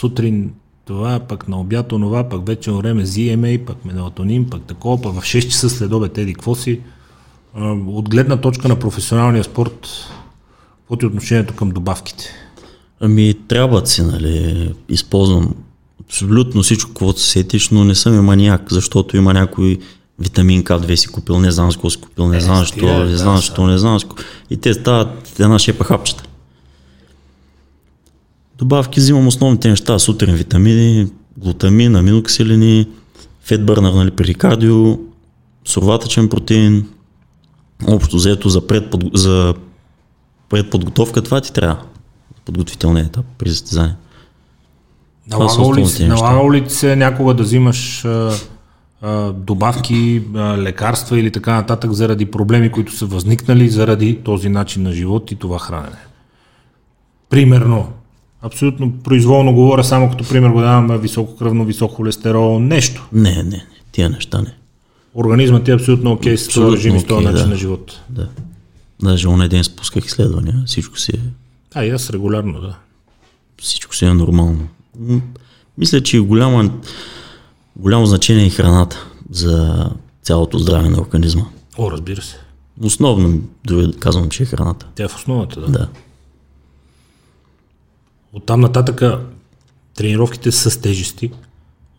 сутрин това, пък на обяд онова, пък вече време ZMA, пък мелатонин, пък такова, пък в 6 часа след обед еди какво си. От гледна точка на професионалния спорт, какво ти е отношението към добавките? Ами, трябват си, нали, използвам абсолютно всичко, каквото се сетиш, но не съм и маняк, защото има някой витамин К2 си купил, не знам с какво си купил, не знам стига, защо, не знам защо, не знам защо. И те стават една шепа хапчета. Добавки взимам основните неща, сутрин витамини, глутамин, аминокиселини, фетбърнер нали, при кардио, сурватъчен протеин, общо взето за, предпод... за предподготовка, това ти трябва. Подготвителния етап при състезание. Налагало ли, ти се някога да взимаш а, а, добавки, а, лекарства или така нататък заради проблеми, които са възникнали заради този начин на живот и това хранене? Примерно, абсолютно произволно говоря, само като пример го давам високо кръвно, висок холестерол, нещо. Не, не, не, тия неща не. Организмът ти е абсолютно окей с този Абсолютно режим и с този начин да. на живот. Да. Даже оня ден спусках изследвания, всичко си е, А, и аз регулярно, да. всичко си е нормално. Мисля, че голямо, голямо значение е храната за цялото здраве на организма. О, разбира се. Основно дори казвам, че е храната. Тя е в основата, да. Да. Оттам нататъка тренировките с тежести.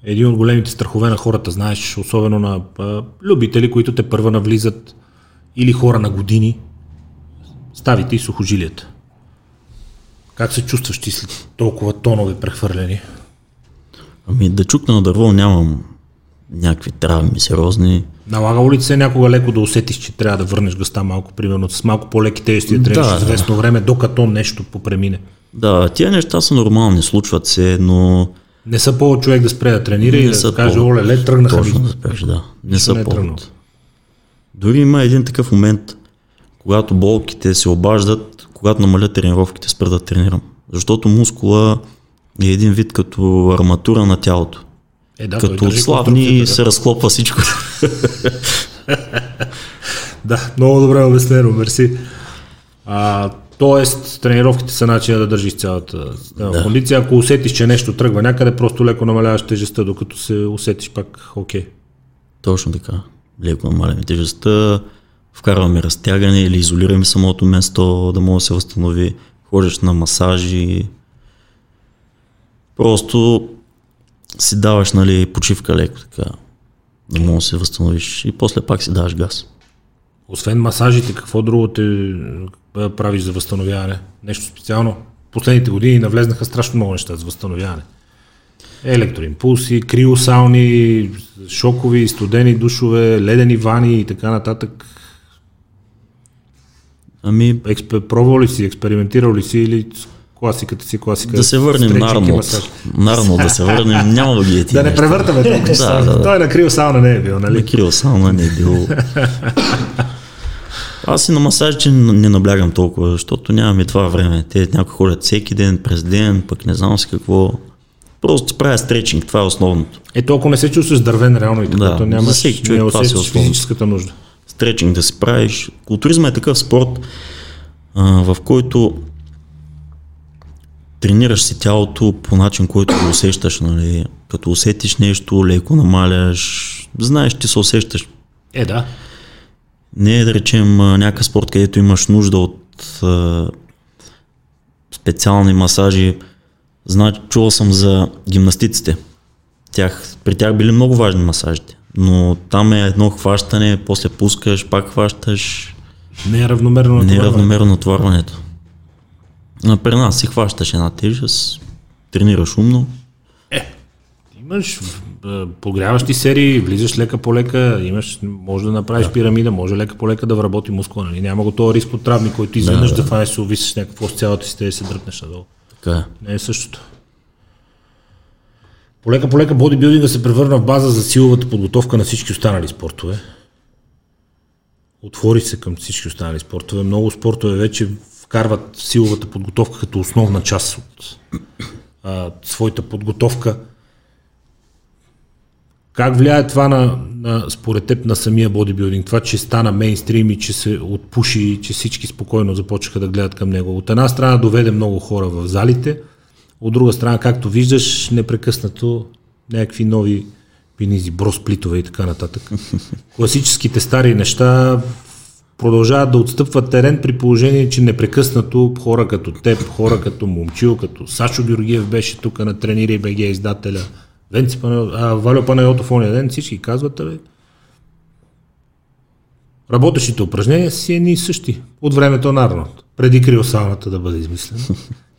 Един от големите страхове на хората, знаеш, особено на а, любители, които те първа навлизат или хора на години, ставите и сухожилията. Как се чувстваш ти след толкова тонове прехвърлени? Ами да чукна на дърво нямам някакви травми сериозни. Налагало ли се някога леко да усетиш, че трябва да върнеш гъста малко, примерно с малко по-леки тежести да тренираш Да, да. известно време, докато нещо попремине? Да, тия неща са нормални, случват се, но Не са по човек да спре да тренира и Не да са каже, повод. оле, ле, тръгнаха точно да спреш, да. Не са не е повод. Дори има един такъв момент, когато болките се обаждат, когато намалят тренировките, спра да тренирам. Защото мускула е един вид като арматура на тялото. Е, да, като отслабни конструкцията, се разхлопва всичко. *laughs* Да, много добре обяснено, мерси. А, тоест, тренировките са начина да държиш цялата да. кондиция. Ако усетиш, че нещо тръгва някъде, просто леко намаляваш тежестта, докато се усетиш пак окей. Точно така. Леко намаляме тежестта, вкарваме разтягане или изолираме самото место, да може да се възстанови. Ходиш на масажи. Просто си даваш нали, почивка леко така, да може да се възстановиш и после пак си даваш газ. Освен масажите, какво друго те правиш за възстановяване? Нещо специално? Последните години навлезнаха страшно много неща за възстановяване. Електроимпулси, криосауни, шокови, студени душове, ледени вани и така нататък. Ами Експе, пробвал ли си, експериментирал ли си или класиката си, класика? да се върнем на Арнолд. На Арнолд да се върнем, няма да ги е *laughs* Да не превъртаме толкова. *laughs* Да, да, да. Той на криосауна не е бил, нали? Кирил сауна не е бил. *laughs* Аз и на масажите не наблягам толкова, защото нямаме това време. Те някои ходят всеки ден, през ден, пък не знам с какво. Просто ти правя стречинг, това е основното. Ето, ако не се чувстваш дървен реално и така, Да, то нямаш, всеки човек не е усещаш основно. физическата нужда. Стречинг да си правиш. Културизма е такъв спорт. а, в който тренираш си тялото по начин, който го усещаш, нали? Като усетиш нещо, леко намаляш, знаеш, ти се усещаш. Е, да. Не е да речем някакъв спорт, където имаш нужда от а, специални масажи. Значи, чувал съм за гимнастиците. Тях, при тях били много важни масажите. Но там е едно хващане, после пускаш, пак хващаш. Не е равномерно Не е равномерно натоварването. При нас си хващаш една тежест, тренираш умно. Имаш а, подгряващи серии, влизаш лека по лека, имаш, може да направиш да. пирамида, може лека по лека да вработи мускула. Нали? Няма го този риск от травми, който изведнъж да, да. фанеш, се увисиш някакво с цялата си и се дръпнеш надолу. Така е. Не е същото. Полека по лека бодибилдинга се превърна в база за силовата подготовка на всички останали спортове. Отвори се към всички останали спортове. Много спортове вече вкарват силовата подготовка като основна част от а, своята подготовка. Как влияе това на, на, според теб на самия бодибилдинг? Това, че стана мейнстрим и че се отпуши и че всички спокойно започнаха да гледат към него. От една страна доведе много хора в залите, от друга страна, както виждаш, непрекъснато някакви нови пенизи, бросплитове и така нататък. *laughs* Класическите стари неща продължават да отстъпват терен при положение, че непрекъснато хора като теб, хора като Момчил, като Сашо Георгиев беше тук на тренири БГ издателя, Венци Пана, а, Валио Панайотов ония ден, всички казват, бе, работещите упражнения си едни и същи от времето на Арнолд, преди криосауната да бъде измислена.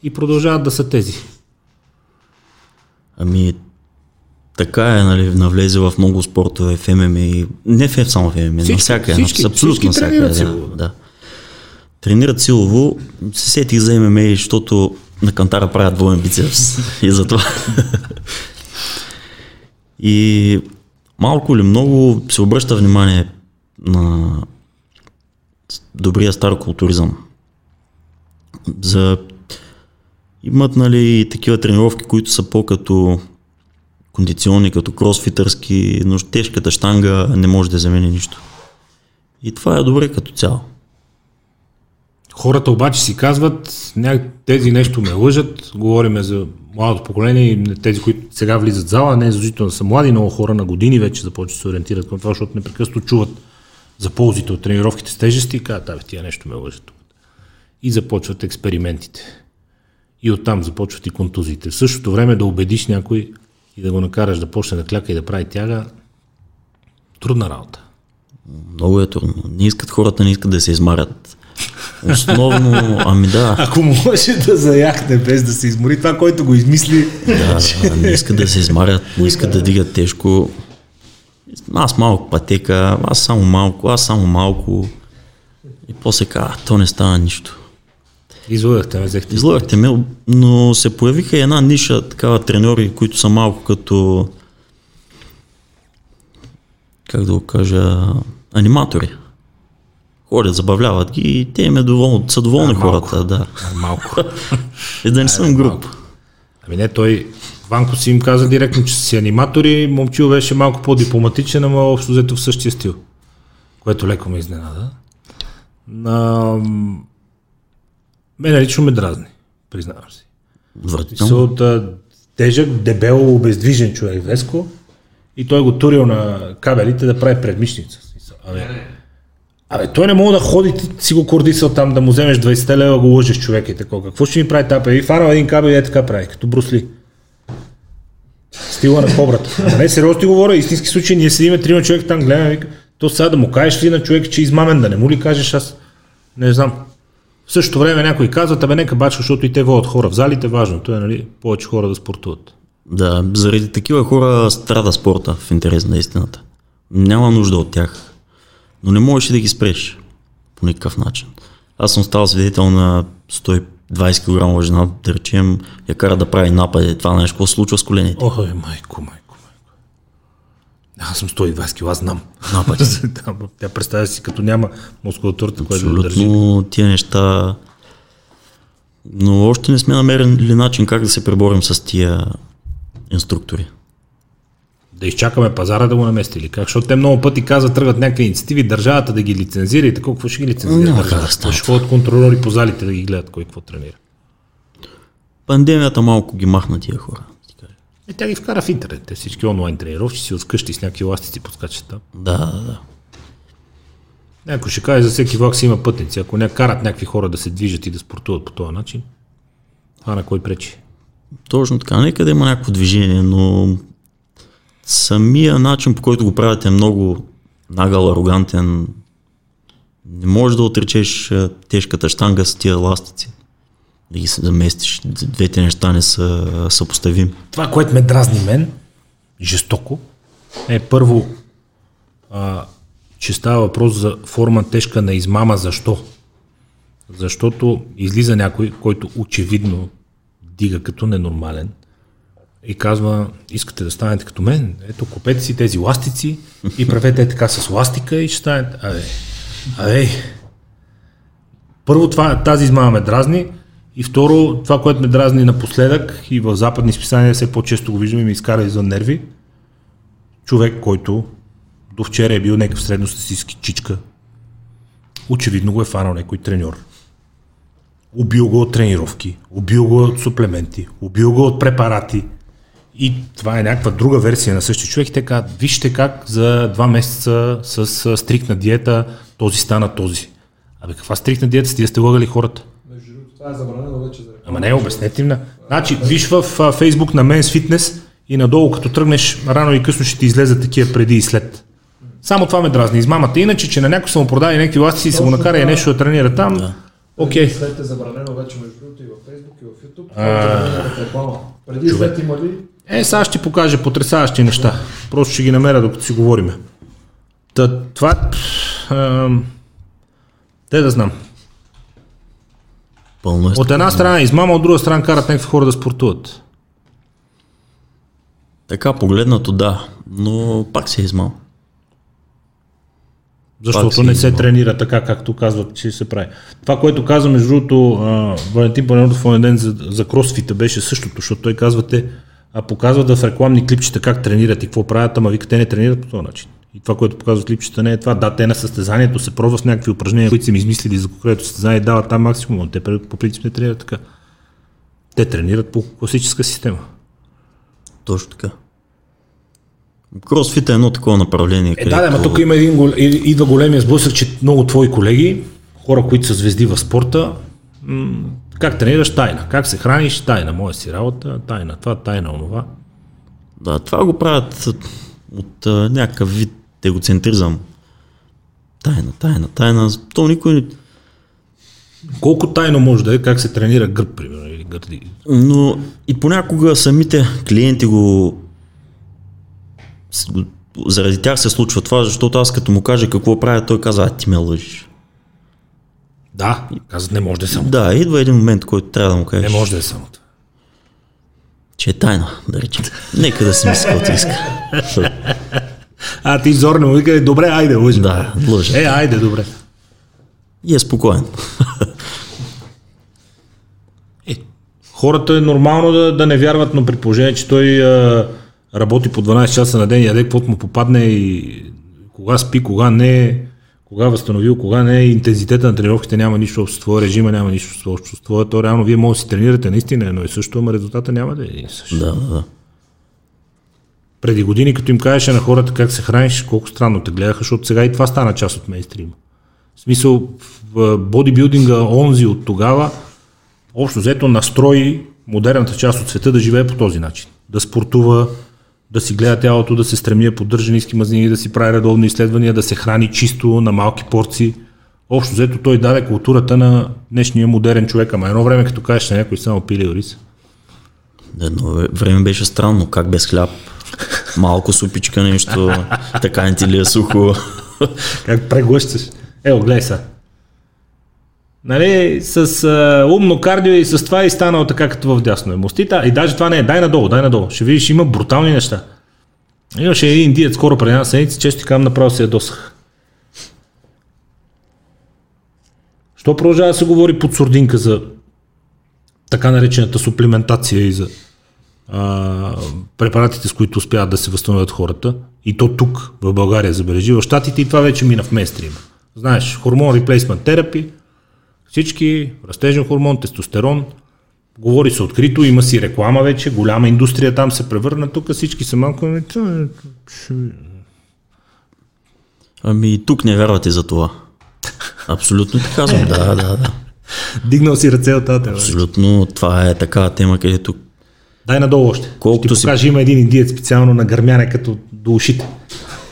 И продължават да са тези. Ами, така е, нали, навлезе в много спортове, в ММА и не в само в ММА, Всички- навсякъде, всички- абсолютно всички да, силово. да. Тренират силово, се сетих за ММА, защото на кантара правят двоен бицепс *laughs* и затова. И малко или много се обръща внимание на добрия стар културизъм. За имат нали такива тренировки, които са по-като кондиционни, като кросфитърски, но тежката штанга не може да замени нищо. И това е добре като цяло. Хората обаче си казват, тези нещо ме лъжат, говориме за младото поколение тези, които сега влизат в зала, не е задължително да са млади, много хора на години вече започват да се ориентират към това, защото непрекъснато чуват за ползите от тренировките с тежести и казват, абе, тия нещо ме лъжат. И започват експериментите. И оттам започват и контузиите. В същото време да убедиш някой и да го накараш да почне да кляка и да прави тяга, трудна работа. Много е трудно. Не искат хората, не искат да се измарят. Основно, ами да, Ако може да заяхне без да се измори, това, който го измисли, да, да, не искат да се измарят, не искат да дигат тежко. Аз малко пътека, аз само малко, аз само малко. И после казва, то не става нищо. излъгахте, ме взехте. Излагахте ме, но се появиха една ниша, такава треньори, които са малко като, как да го кажа, аниматори. Ходят, забавляват ги и те им е доволно, са доволни Да, малко. хората, да. Малко. *laughs* И да не съм груп. малко. Ами не, той Ванко си им каза директно, че са си аниматори, Момчил беше малко по-дипломатичен, ама общо взето в същия стил. Което леко ме изненада. На... Мене лично ме дразни, признавам си. Са Отвратително. от а, тежък, дебел, обездвижен човек Веско и той го турил на кабелите да прави предмишница. Абе, абе, той не мога да ходи, ти си го кордисал там, да му вземеш 20 лева, го лъжеш човека и такова. Какво ще ми прави тапа? И фанал един кабел и е така прави, като брусли. Стила на кобрата. А не, сериозно ти говоря, истински случай, ние седиме трима човека там, гледаме, вика, то сега да му кажеш ли на човек, че е измамен, да не му ли кажеш аз? Не знам. В същото време някой казва, абе нека бачка, защото и те водят хора в залите, важното е, нали, повече хора да спортуват. Да, заради такива хора страда спорта в интерес на истината. Няма нужда от тях. Но не можеш да ги спреш по никакъв начин. Аз съм стал свидетел на 120 кг жена, да речем, я кара да прави напади. Това нещо, какво случва с колените? Е, майко, майко, майко. Аз съм 120 кг, аз знам. Напади. *laughs* Тя представя си, като няма мускулатурата, която да държи. Абсолютно тия неща. Но още не сме намерили начин как да се преборим с тия инструктори. Да изчакаме пазара да го намести или как? Защото те много пъти казват, тръгват някакви инициативи, държавата да ги лицензира и така, какво ще ги лицензира Няма как да стане Ще ходят контролери по залите да ги гледат кой какво тренира. Пандемията малко ги махна тия хора. Е, тя ги вкара в интернет. Те всички онлайн тренировки си от с някакви ластици подскачат там. Да, да, да. Някой ще каже, за всеки влак си има пътници. Ако не карат някакви хора да се движат и да спортуват по този начин, това на кой пречи? Точно така. Нека да има някакво движение, но самия начин, по който го правят е много нагъл, арогантен. Не можеш да отречеш тежката штанга с тия ластици. Да ги заместиш. Двете неща не са съпоставими. Това, което ме дразни мен, жестоко, е първо, а, че става въпрос за форма тежка на измама. Защо? Защото излиза някой, който очевидно дига като ненормален и казва, искате да станете като мен, ето купете си тези ластици и правете така с ластика и ще станете. Абе, абе, първо това, тази измама ме дразни и второ, това, което ме дразни напоследък и в западни списания все по-често го виждам и ми изкара извън нерви, човек, който до вчера е бил някакъв средностатистически чичка, очевидно го е фанал някой треньор. Убил го от тренировки, убил го от суплементи, убил го от препарати. И това е някаква друга версия на същия човек. И те казват, вижте как за два месеца с а, стрикна диета този стана този. Абе, каква стрикна диета сте? Вие сте лъгали хората. Между другото, това е забранено вече за Ама не, обяснете им на. Значи, виж в а, Фейсбук на Men's Fitness и надолу, като тръгнеш, рано и късно ще ти излезат такива преди и след. Само това ме дразни. Измамата. Иначе, че на някой са му продали някакви власти и са го накара и нещо да тренира там. Окей. Преди и след е забранено вече между другото и в Facebook и в YouTube. Това е. Преди и след има ли? Е, сега ще ти покажа потрясаващи неща. Просто ще ги намеря, докато си говориме. Та, това... Ам, те да знам. Пълно е. От една страна е измама, от друга страна карат някакви хора да спортуват. Така погледнато да, но пак се е измал. Защото си не се тренира така, както казват, че се прави. Това, което каза, между другото, а, Валентин Панелов в ден за, за кросфита беше същото, защото той казвате, а показват в рекламни клипчета как тренират и какво правят, ама вика, те не тренират по този начин. И това, което показват клипчета, не е това. Да, те на състезанието се пробват с някакви упражнения, които са им измислили за конкретно състезание дават там максимум, но те по принцип не тренират така. Те тренират по класическа система. Точно така. Кросфит е едно такова направление. Е, да, да, ама тук има един, гол- идва големия сблъсък, че много твои колеги, хора, които са звезди в спорта, м- как тренираш тайна, как се храниш тайна, моя си работа, тайна, това, тайна, онова. Да, това го правят от а, някакъв вид егоцентризъм. Тайна, тайна, тайна. То никой не... Колко тайно може да е, как се тренира гръб, примерно, или гърди. Но и понякога самите клиенти го- Заради тях се случва това, защото аз като му кажа какво правя, той казва, а ти ме лъжиш. Да, казват, не може да е само. Да, идва един момент, който трябва да му кажеш, Не може да е само. това. че е тайна, да речем. Нека да си мисли каквото иска. *laughs* А ти зорно му вика, добре, айде, лъжи. Да, лъжа. Е, айде, добре. И е спокоен. *laughs* Е, хората е нормално да, да не вярват, но при положение, че той а, работи по 12 часа на ден, яде каквото му попадне и кога спи, кога не, кога възстановил, кога не, интензитета на тренировките няма нищо общо с твоя режима, няма нищо общо с твоя, то реално вие може да си тренирате наистина едно и също, ама резултата няма да е един и същ. да, да, да. Преди години, като им кажеше на хората как се храниш, колко странно те гледаха, защото сега и това стана част от мейнстрима. В смисъл, в бодибилдинга онзи от тогава, общо взето настрои модерната част от света да живее по този начин. Да спортува, да си гледа тялото, да се стреми да поддържа ниски мазнини, да си прави редовни изследвания, да се храни чисто на малки порции. Общо взето той даде културата на днешния модерен човек. Ама едно време, като кажеш на някой само пили ориз. Едно време беше странно, как без хляб. Малко супичка нещо, така не ти ли е сухо. Как преглъщаш. Ево, гледай сега. Нали, с а, умно кардио и с това и станало така като в дясно е мостита. И даже това не е. Дай надолу, дай надолу. Ще видиш, има брутални неща. Имаше един индиец скоро преди една седмица, често казвам, направо се ядосах. Що продължава да се говори под сурдинка за така наречената суплементация и за а, препаратите, с които успяват да се възстановят хората. И то тук, в България, забележи. В Штатите и това вече мина в мейнстрим. Знаеш, хормон реплейсмент терапи, всички, растежен хормон, тестостерон, говори се открито, има си реклама вече, голяма индустрия там се превърна, тук всички са малко... ами, Ами и тук не вярвате за това. Абсолютно ти казвам, *laughs* да, да, да. Дигнал си ръце от тази. Абсолютно това е такава тема, където Дай надолу още. Колкото Ще ти си- покажа, има един индиец специално на гърмяне като до ушите.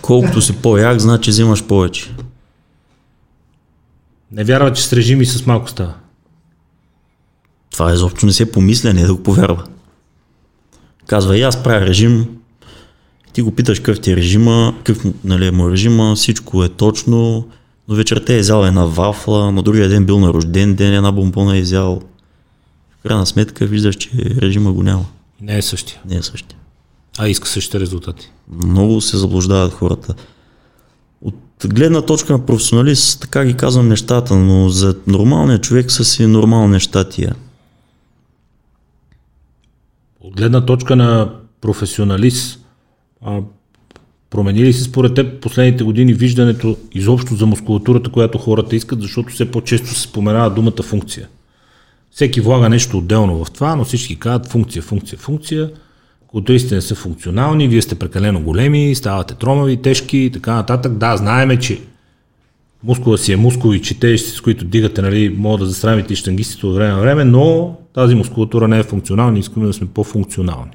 колкото си по-як, значи взимаш повече. Не вярва, че с режими с малко става. Това изобщо не се помисля, не е да го повярва. Казва, и аз правя режим, ти го питаш какъв ти е режима, какъв нали, е му режима, всичко е точно, но вечерта е изял една вафла, на другия ден бил на рожден ден, една бомбона е изял. В крайна сметка виждаш, че режима го няма. Не е същия. Не е същия. А иска същите резултати. Много се заблуждават хората. Гледна точка на професионалист, така ги казвам нещата, но за нормалния човек са си нормални неща тия. От гледна точка на професионалист, а, промени ли се според теб последните години виждането изобщо за мускулатурата, която хората искат, защото все по-често се споменава думата функция. Всеки влага нещо отделно в това, но всички казват функция, функция, функция. Културистите не са функционални, вие сте прекалено големи, ставате тромави, тежки и така нататък. Да, знаеме, че мускула си е мускул и че тежести, с които дигате, нали, могат да засрамите и штангистите от време на време, но тази мускулатура не е функционална, искаме да сме по-функционални.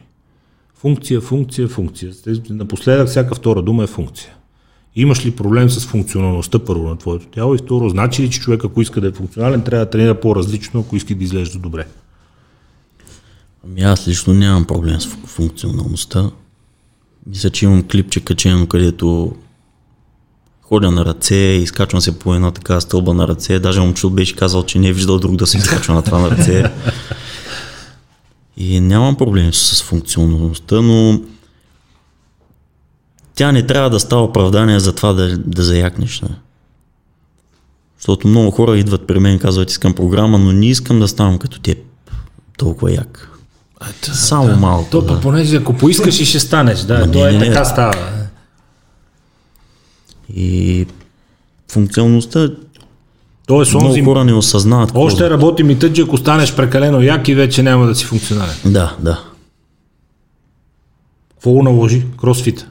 Функция, функция, функция. Напоследък всяка втора дума е функция. Имаш ли проблем с функционалността първо на твоето тяло и второ, значи ли, че човек ако иска да е функционален, трябва да тренира по-различно, ако иска да изглежда добре? Ами аз лично нямам проблем с фу- функционалността. Мисля, че имам клипче качено, където ходя на ръце, изкачвам се по една така стълба на ръце. Даже момчето беше казал, че не е виждал друг да се изкачва на това на ръце. И нямам проблем с функционалността, но тя не трябва да става оправдание за това да, да заякнеш. Не? Защото много хора идват при мен и казват, искам програма, но не искам да ставам като теб. Толкова як. Само малко. То, да. понеже ако поискаш и ще станеш, да, Ма то не, е не, не. така става. И функционалността Тоест, много онзи, хора не осъзнават. какво още работи митът, че ако станеш прекалено як и вече няма да си функционален. Да, да. Какво го наложи? Кросфит.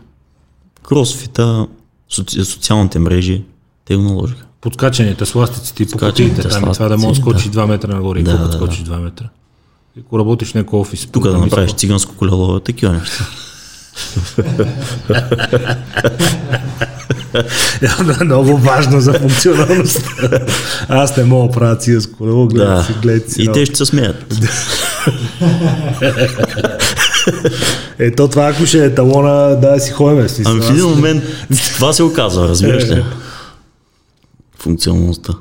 Кросфита, соци... социалните мрежи, те го наложиха. Подскачанията, сластиците и покотиите. Там и това да можеш да скочиш 2 метра нагоре. Да, Да, какво да, да, скочиш 2 метра? Ако работиш в някой офис. Тук да направиш циганско колело, такива неща. Много важно за функционалността. Аз не мога да правя циганско колело, гледайте Да. си, гледайте си. И те ще се смеят. Ето това, ако ще е талона, да си ходим. Смисъл, Ами в един момент това се оказва, разбираш ли? Функционалността.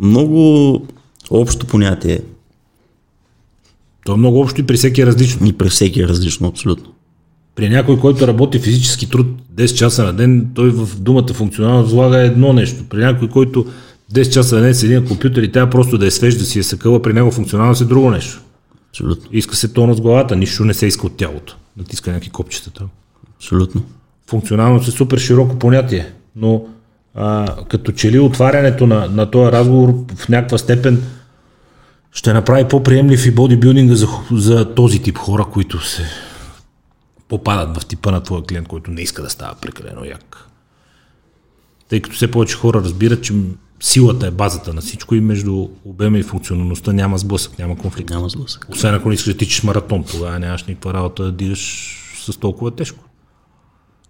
Много общо понятие То е много общо и при всеки е различно. и при всеки е различно, абсолютно. При някой, който работи физически труд 10 часа на ден, той в думата функционално влага едно нещо. При някой, който 10 часа на ден седи на компютър и тя просто да е свеж, да си е съкъла, при него функционалност е друго нещо. Абсолютно. Иска се тонус с главата, нищо не се иска от тялото. Натиска някакви копчетата. Абсолютно. Функционалност е супер широко понятие, но а, като че ли отварянето на, на този разговор в някаква степен ще направи по-приемлив и бодибилдинга за, за този тип хора, които се попадат в типа на твоя клиент, който не иска да става прекалено як. Тъй като все повече хора разбират, че силата е базата на всичко и между обема и функционалността няма сблъсък, няма конфликт. Няма сблъсък. Освен ако не искаш да тичаш маратон, тогава нямаш никаква работа да дигаш с толкова тежко.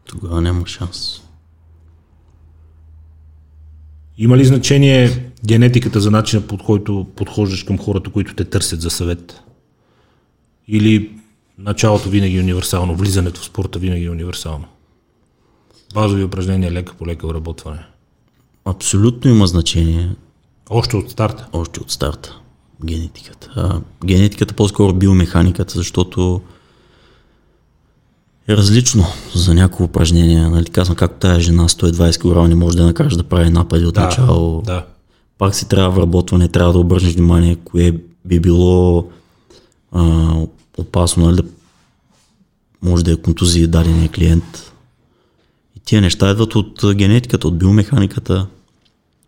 Тогава няма шанс. Има ли значение генетиката за начина по който подхождаш към хората, които те търсят за съвет? Или началото винаги е универсално, влизането в спорта винаги е универсално? Базови упражнения, лека по лека обработване. Абсолютно има значение Още от старта. още от старта. Генетиката. А, генетиката по-скоро биомеханиката, защото е различно за някои упражнения. Нали, казвам, както тая жена 120 кг не може да накараш да прави напади от Да, начало. да. Пак си трябва вработване, трябва да обърнеш внимание, кое би било а, опасно, нали, да може да е контузия дадения клиент. И тия неща идват от генетиката, от биомеханиката,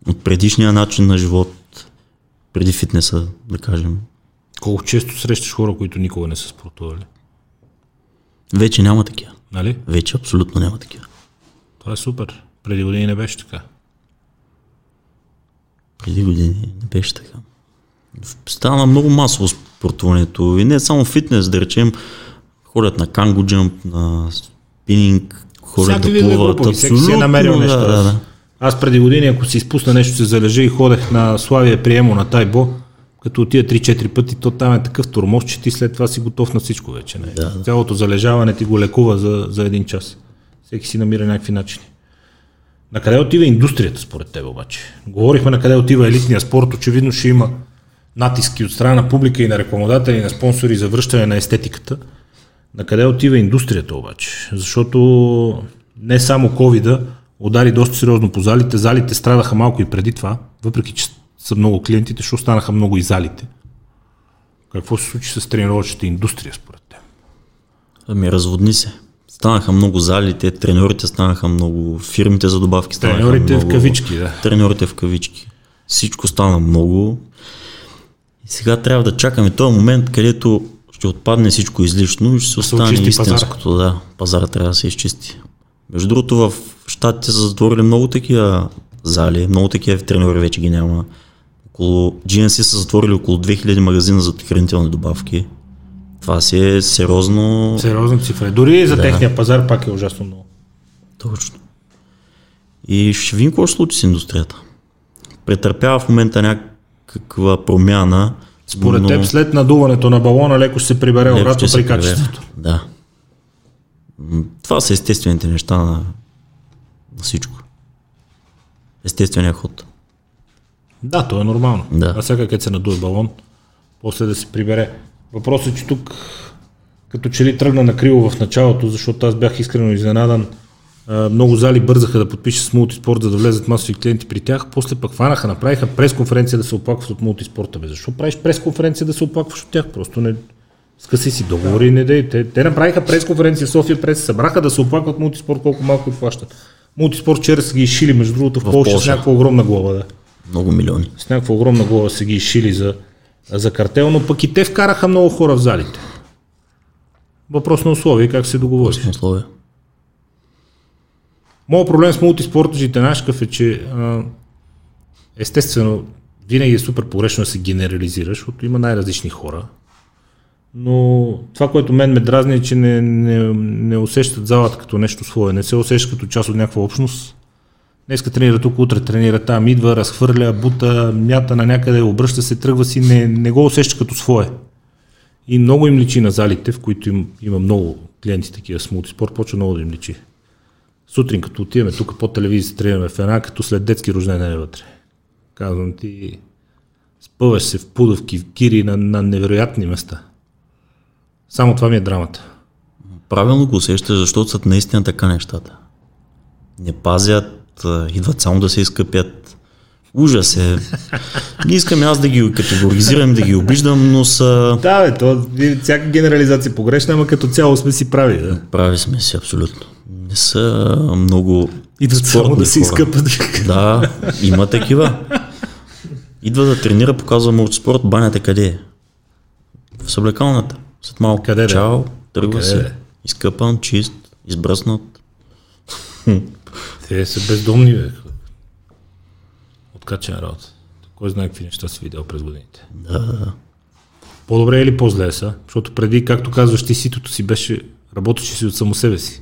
от предишния начин на живот, преди фитнеса, да кажем. Колко често срещаш хора, които никога не са спортували? Вече няма такива. Нали? Вече абсолютно няма такива. Това е супер. Преди години не беше така. Преди години не беше така. Стана много масово спортуването. И не само фитнес, да речем, ходят на канго джамп, на спининг, ходят Всякакви да плуват. всеки си е намерил да, нещо. да, да. Аз преди години, ако си изпусна нещо, се залежа и ходех на Славия приемо на Тайбо, като отида 3-4 пъти, то там е такъв тормоз, че ти след това си готов на всичко вече. Не? Да, да. Цялото залежаване ти го лекува за, за един час. Всеки си намира някакви начини. На къде отива индустрията според теб обаче? Говорихме на къде отива елитния спорт, очевидно ще има натиски от страна на публика и на рекламодатели, и на спонсори за връщане на естетиката. На къде отива индустрията обаче? Защото не само covid удари доста сериозно по залите. Залите страдаха малко и преди това, въпреки че са много клиентите, защото станаха много и залите. Какво се случи с тренировъчната индустрия според теб? Ами разводни се. Станаха много залите, треньорите станаха много, фирмите за добавки станаха Треньорите много. в кавички, да. Треньорите в кавички. Всичко стана много. И сега трябва да чакаме този момент, където ще отпадне всичко излишно и ще се остане истинското. Да, пазара трябва да се изчисти. Между другото, в Штатите са затворили много такива зали, много такива треньори вече ги няма. Около GNC са затворили около 2000 магазина за хранителни добавки. Това си е сериозно. Сериозна цифра. Дори и за техния пазар пак е ужасно много. Точно. И ще видим какво ще случи с индустрията. Претърпява в момента някаква промяна. Според но теб след надуването на балона леко ще се прибере обратно при качеството. Да. Това са естествените неща на, на всичко. Естественият ход. Да, то е нормално. Да. А всяка къде се надуе балон, после да се прибере. Въпросът е, че тук като че ли тръгна на криво в началото, защото аз бях искрено изненадан. Много зали бързаха да подпишат с мултиспорт, за да влезат масови клиенти при тях. После пък фанаха, направиха пресконференция да се оплакват от мултиспорта. Бе. Защо правиш пресконференция да се оплакваш от тях? Просто не, скъси си договори и не дей. Те, те направиха пресконференция в София прес, събраха да се оплакват мултиспорт, колко малко и плащат. Мултиспорт вчера са ги изшили, между другото, в, В Польша с някаква огромна глава. Да Много милиони. с някаква огромна глава се ги изшили за, за картел, но пък и те вкараха много хора в залите. Въпрос на условия, как се договори. На условия. Моят проблем с мултиспортажите нашкъв е, че а, естествено винаги е супер погрешно да се генерализира, защото има най-различни хора. Но това, което мен ме дразни е, че не, не, не усещат залата като нещо свое, не се усещат като част от някаква общност. Днеска тренира тук, утре тренира там, идва, разхвърля, бута, мята на някъде, обръща се, тръгва си, не, не го усеща като свое. И много им личи на залите, в които им, има много клиенти такива с мултиспорт, почва много да им личи. Сутрин, като отиваме тук по телевизия, тренираме в една, като след детски рожден е вътре. Казвам ти, спъваш се в пудовки, в кири на, на невероятни места. Само това ми е драмата. Правилно го усещаш, защото са наистина така нещата. Не пазят, идват само да се изкъпят. Ужас е. Не искам аз да ги категоризирам, да ги обиждам, но са... Да, бе, то, всяка генерализация е погрешна, ама като цяло сме си прави. Да. Прави сме си абсолютно. Не са много Идват само да се изкъпат. Да, има такива. Идва да тренира, показва мултиспорт, банята къде е? В съблекалната. След малко. Къде? Чао, тръгва се. Изкъпан, чист, избръснат. Те са бездомни, бе. Откачена работа. Кой знае какви неща си видял през годините. Да. По-добре или по-зле са? Защото преди, както казваш, ти ситото си беше, работеше си от само себе си.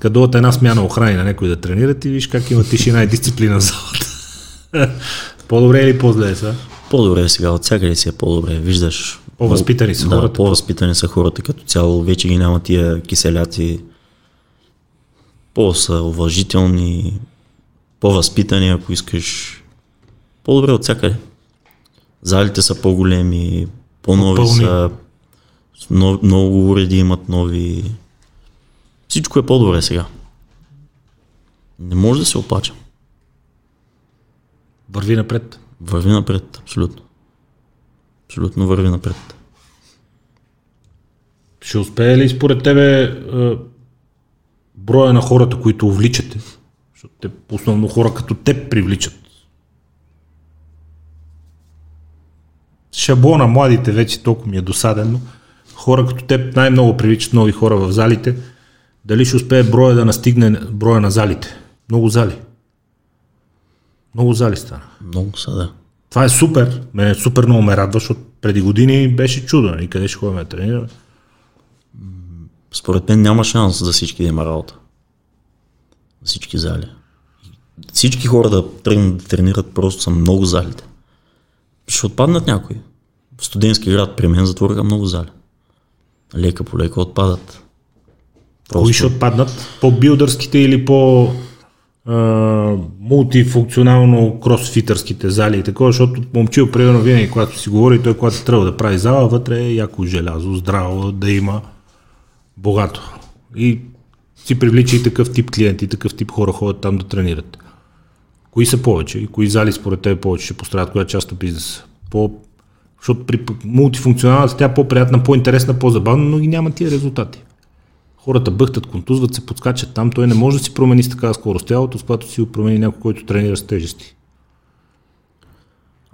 Кадуват една смяна охрани на някой да тренират и виж как има тишина и дисциплина в залата. *laughs* по-добре или по-зле са? По-добре е сега, от всякъде си е по-добре. Виждаш. По-възпитани са да, хората. по-възпитани са хората като цяло. Вече ги няма тия киселяци. По-са уважителни, по-възпитани, ако искаш. По-добре от всякъде. Залите са по-големи, по-нови По-пълни. са, но, много уреди имат нови. Всичко е по-добре сега. Не може да се оплача. Върви напред. Върви напред, абсолютно. Абсолютно върви напред. Ще успее ли според тебе броя на хората, които увличате? Защото те основно хора като теб привличат. Шаблона младите вече толкова ми е досаден, но хора като теб най-много привличат нови хора в залите. Дали ще успее броя да настигне броя на залите? Много зали. Много зали стана. Много са, да. Това е супер. Мене супер много ме радва, защото преди години беше чудо. И къде ще ходим да тренираме? Според мен няма шанс за всички да има работа. За всички зали. Всички хора да тръгнат да тренират просто са много залите. Ще отпаднат някои. В студентски град при мен затвориха много зали. Лека по лека отпадат. Кои ще отпаднат? По-билдърските или по а, мултифункционално кросфитърските зали и такова, защото момчил, примерно, винаги, когато си говори, той когато трябва да прави зала, вътре е яко желязо, здраво, да има богато. И си привлича и такъв тип клиенти, и такъв тип хора ходят там да тренират. Кои са повече и кои зали според теб повече ще пострадат, коя част от бизнеса? По, защото при мултифункционалната тя е по-приятна, по-интересна, по-забавна, но ги няма тия резултати. Хората бъхтат, контузват се, подскачат там, той не може да си промени с такава скорост тялото, с която си го промени някой, който тренира с тежести.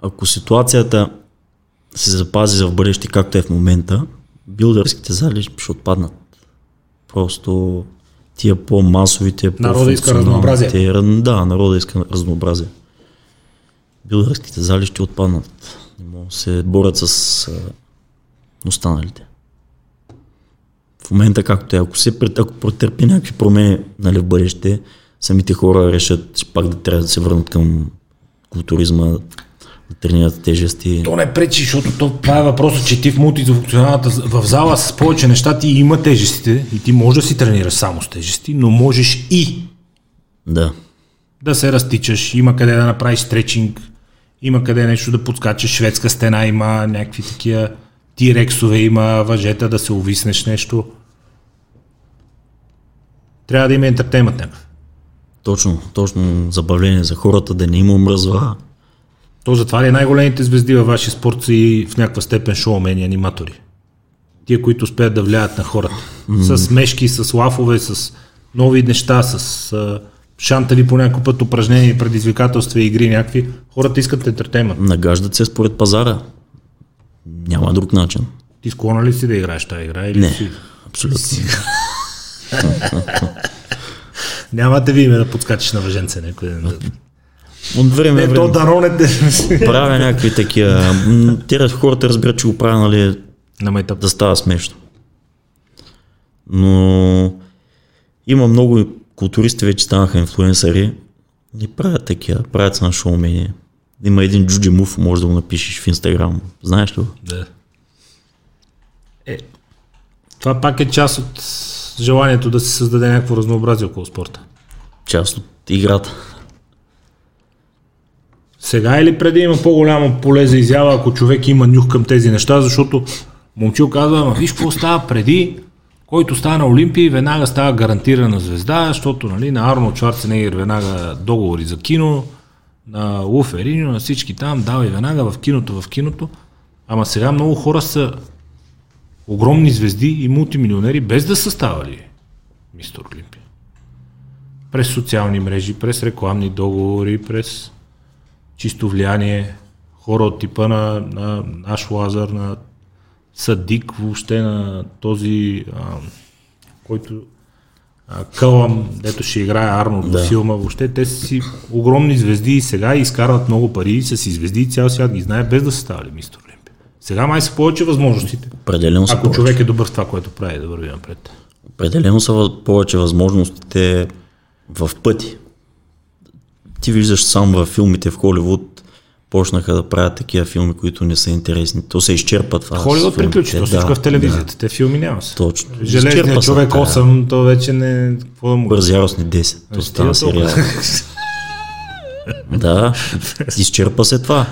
Ако ситуацията се запази в бъдеще както е в момента, билдърските зали ще отпаднат. Просто тия по-масовите, Народа иска по-функционалните- Ра- Да, народа иска разнообразие. Билдърските зали ще отпаднат. Не могат да се борят с а, останалите. В момента както е, ако, се, ако претърпи някакви промени нали, в бъдеще, самите хора решат че пак да трябва да се върнат към културизма, да тренират тежести. То не пречи, защото то, това е въпросът, че ти в мултифункционалната в зала с повече неща ти има тежестите и ти можеш да си тренираш само с тежести, но можеш и Да. да се разтичаш, има къде да направиш стречинг, има къде нещо да подскачаш, шведска стена има, някакви такива тирексове има, въжета да се увиснеш нещо. Трябва да има ентертеймент някакъв. Точно, точно забавление за хората, да не им омръзва. То затова ли е най-големите звезди във вашия спорт са и в някаква степен шоумени, аниматори? Тия, които успеят да влияят на хората. Mm. С мешки, с лафове, с нови неща, с а, шантали по някой път, упражнения, предизвикателства и игри някакви. Хората искат ентертеймент. Нагаждат се според пазара. Няма друг начин. Ти склонна ли си да играеш тази игра? Или Не, Си? абсолютно. *laughs* Нямате ви име да подскачаш на въженце някой ден. От време Не, на то време даронете правя някакви такива. Те хората разбират, че го правя, нали, на майтап. да става смешно. Но има много културисти, вече станаха инфлуенсъри и правят такива, правят се на шоумени. Има един Джуджи Мув, може да го напишеш в Инстаграм. Знаеш ли? Да. Е, това пак е част от желанието да се създаде някакво разнообразие около спорта. Част от играта. Сега или преди има по-голямо поле за изява, ако човек има нюх към тези неща, защото момчил казва, ама виж какво става преди, който става на Олимпии, веднага става гарантирана звезда, защото нали, на Арнолд Шварценегер веднага договори за кино, на Луферино, на всички там, дава и веднага в киното, в киното. Ама сега много хора са огромни звезди и мултимилионери, без да са ставали мистер Олимпия. През социални мрежи, през рекламни договори, през чисто влияние, хора от типа на, на наш Лазар, на Садик, въобще на този, а, който а, Кълъм, дето ще играе Арнолд да. Филма, въобще те са си огромни звезди и сега изкарват много пари са си звезди и цял свят ги знае без да са ставали мистер Олимпия. Сега май са повече възможностите. Определено са Ако повече. човек е добър в това, което прави, да върви напред. Определено са повече възможностите в пъти. Ти виждаш сам във филмите в Холивуд, почнаха да правят такива филми, които не са интересни. То се изчерпа това. с Холивуд приключи, то всичко е в телевизията. Те филми няма са. Точно. Железният човек тая 8, то вече не... Какво да му Бърз яростни 10. То Стига става сериал. да, изчерпа се това.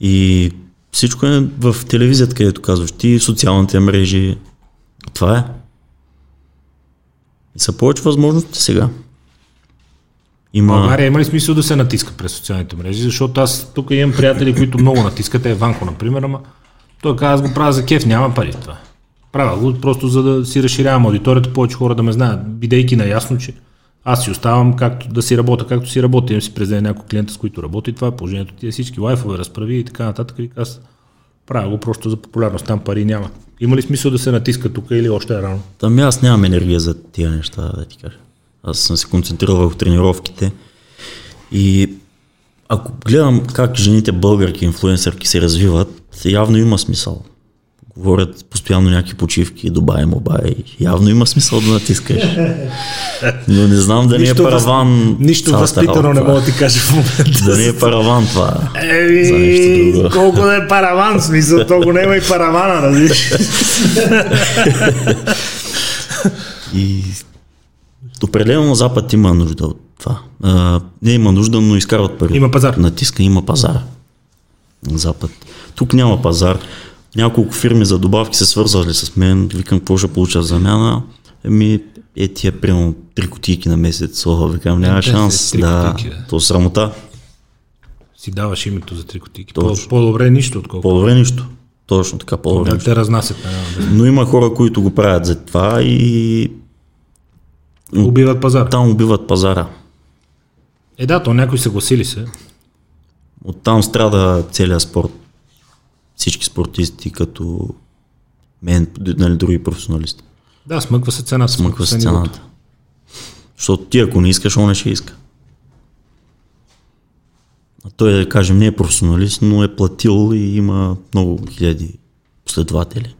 И всичко е в телевизията, където казваш ти, социалните мрежи. Това е. И са повече възможности сега. Има... България има ли смисъл да се натиска през социалните мрежи? Защото аз тук имам приятели, които много натискат. Е Ванко, например, ама той казва, аз го правя за кеф, няма пари в това. Правя го просто за да си разширявам аудиторията, повече хора да ме знаят, бидейки наясно, че аз си оставам както, да си работя, както си работя. Имам си през ден няколко клиента, с които работи. Това е положението. Тия всички лайфове, разправи и така нататък. И аз правя го просто за популярност. Там пари няма. Има ли смисъл да се натиска тук или още е рано? Там аз нямам енергия за тия неща, да ти кажа. Аз съм се концентрирал върху тренировките и ако гледам как жените българки, инфлуенсърки се развиват, явно има смисъл. Говорят постоянно някакви почивки, Дубай, Мобай. Явно има смисъл да натискаш. *laughs* Но не знам да не е параван. Нищо възпитано не мога да ти кажа в момента. Да не е параван това. Еми, колко да е параван, смисъл, то го няма и паравана, разбираш. *laughs* И определено на Запад има нужда от това. А, не има нужда, но изкарват пари. Има пазар. Натиска, има пазар. На Запад. Тук няма пазар. Няколко фирми за добавки се свързвали с мен. Викам, какво ще получа в замяна? Еми, е тия примерно три кутийки на месец. О, викам, няма Десет, шанс. Да, кутийки, да. то срамота. Си даваш името за три кутийки. Точно. По-добре нищо, отколкото По-добре нищо. Точно така, по-добре да те разнасят. Не, Но има хора, които го правят за това и. Убиват пазар. там убиват пазара. Е да, то някои съгласили се. Оттам страда целият спорт. Всички спортисти, като мен, нали, други професионалисти. Да, смъква се цената. Смъква се цената. Защото ти ако не искаш, он не ще иска. А той, да кажем, не е професионалист, но е платил и има много хиляди последователи.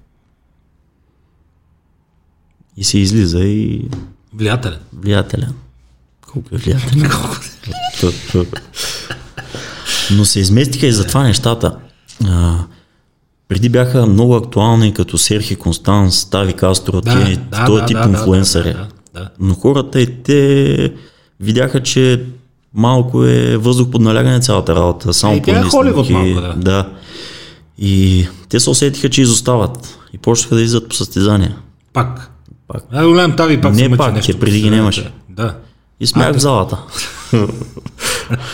И се излиза и Влиятелен. влиятелен. *laughs* Колко е влиятелен? Но се изместиха и за това нещата. А, преди бяха много актуални, като Серхи Констанс, Тави Кастро, Да, тия, да, този да, тип да, инфлуенсъри. да, да, да. Но хората и те видяха, че малко е въздух под налягане цялата работа. Само Е, тя е Холивуд малко, да. да. И те се усетиха, че изостават. И почнаха да излизат по състезания. Пак. Пак. А, голям тави пак Не пак, нещо. е, преди ги нямаше. Да. И смях в залата. *laughs*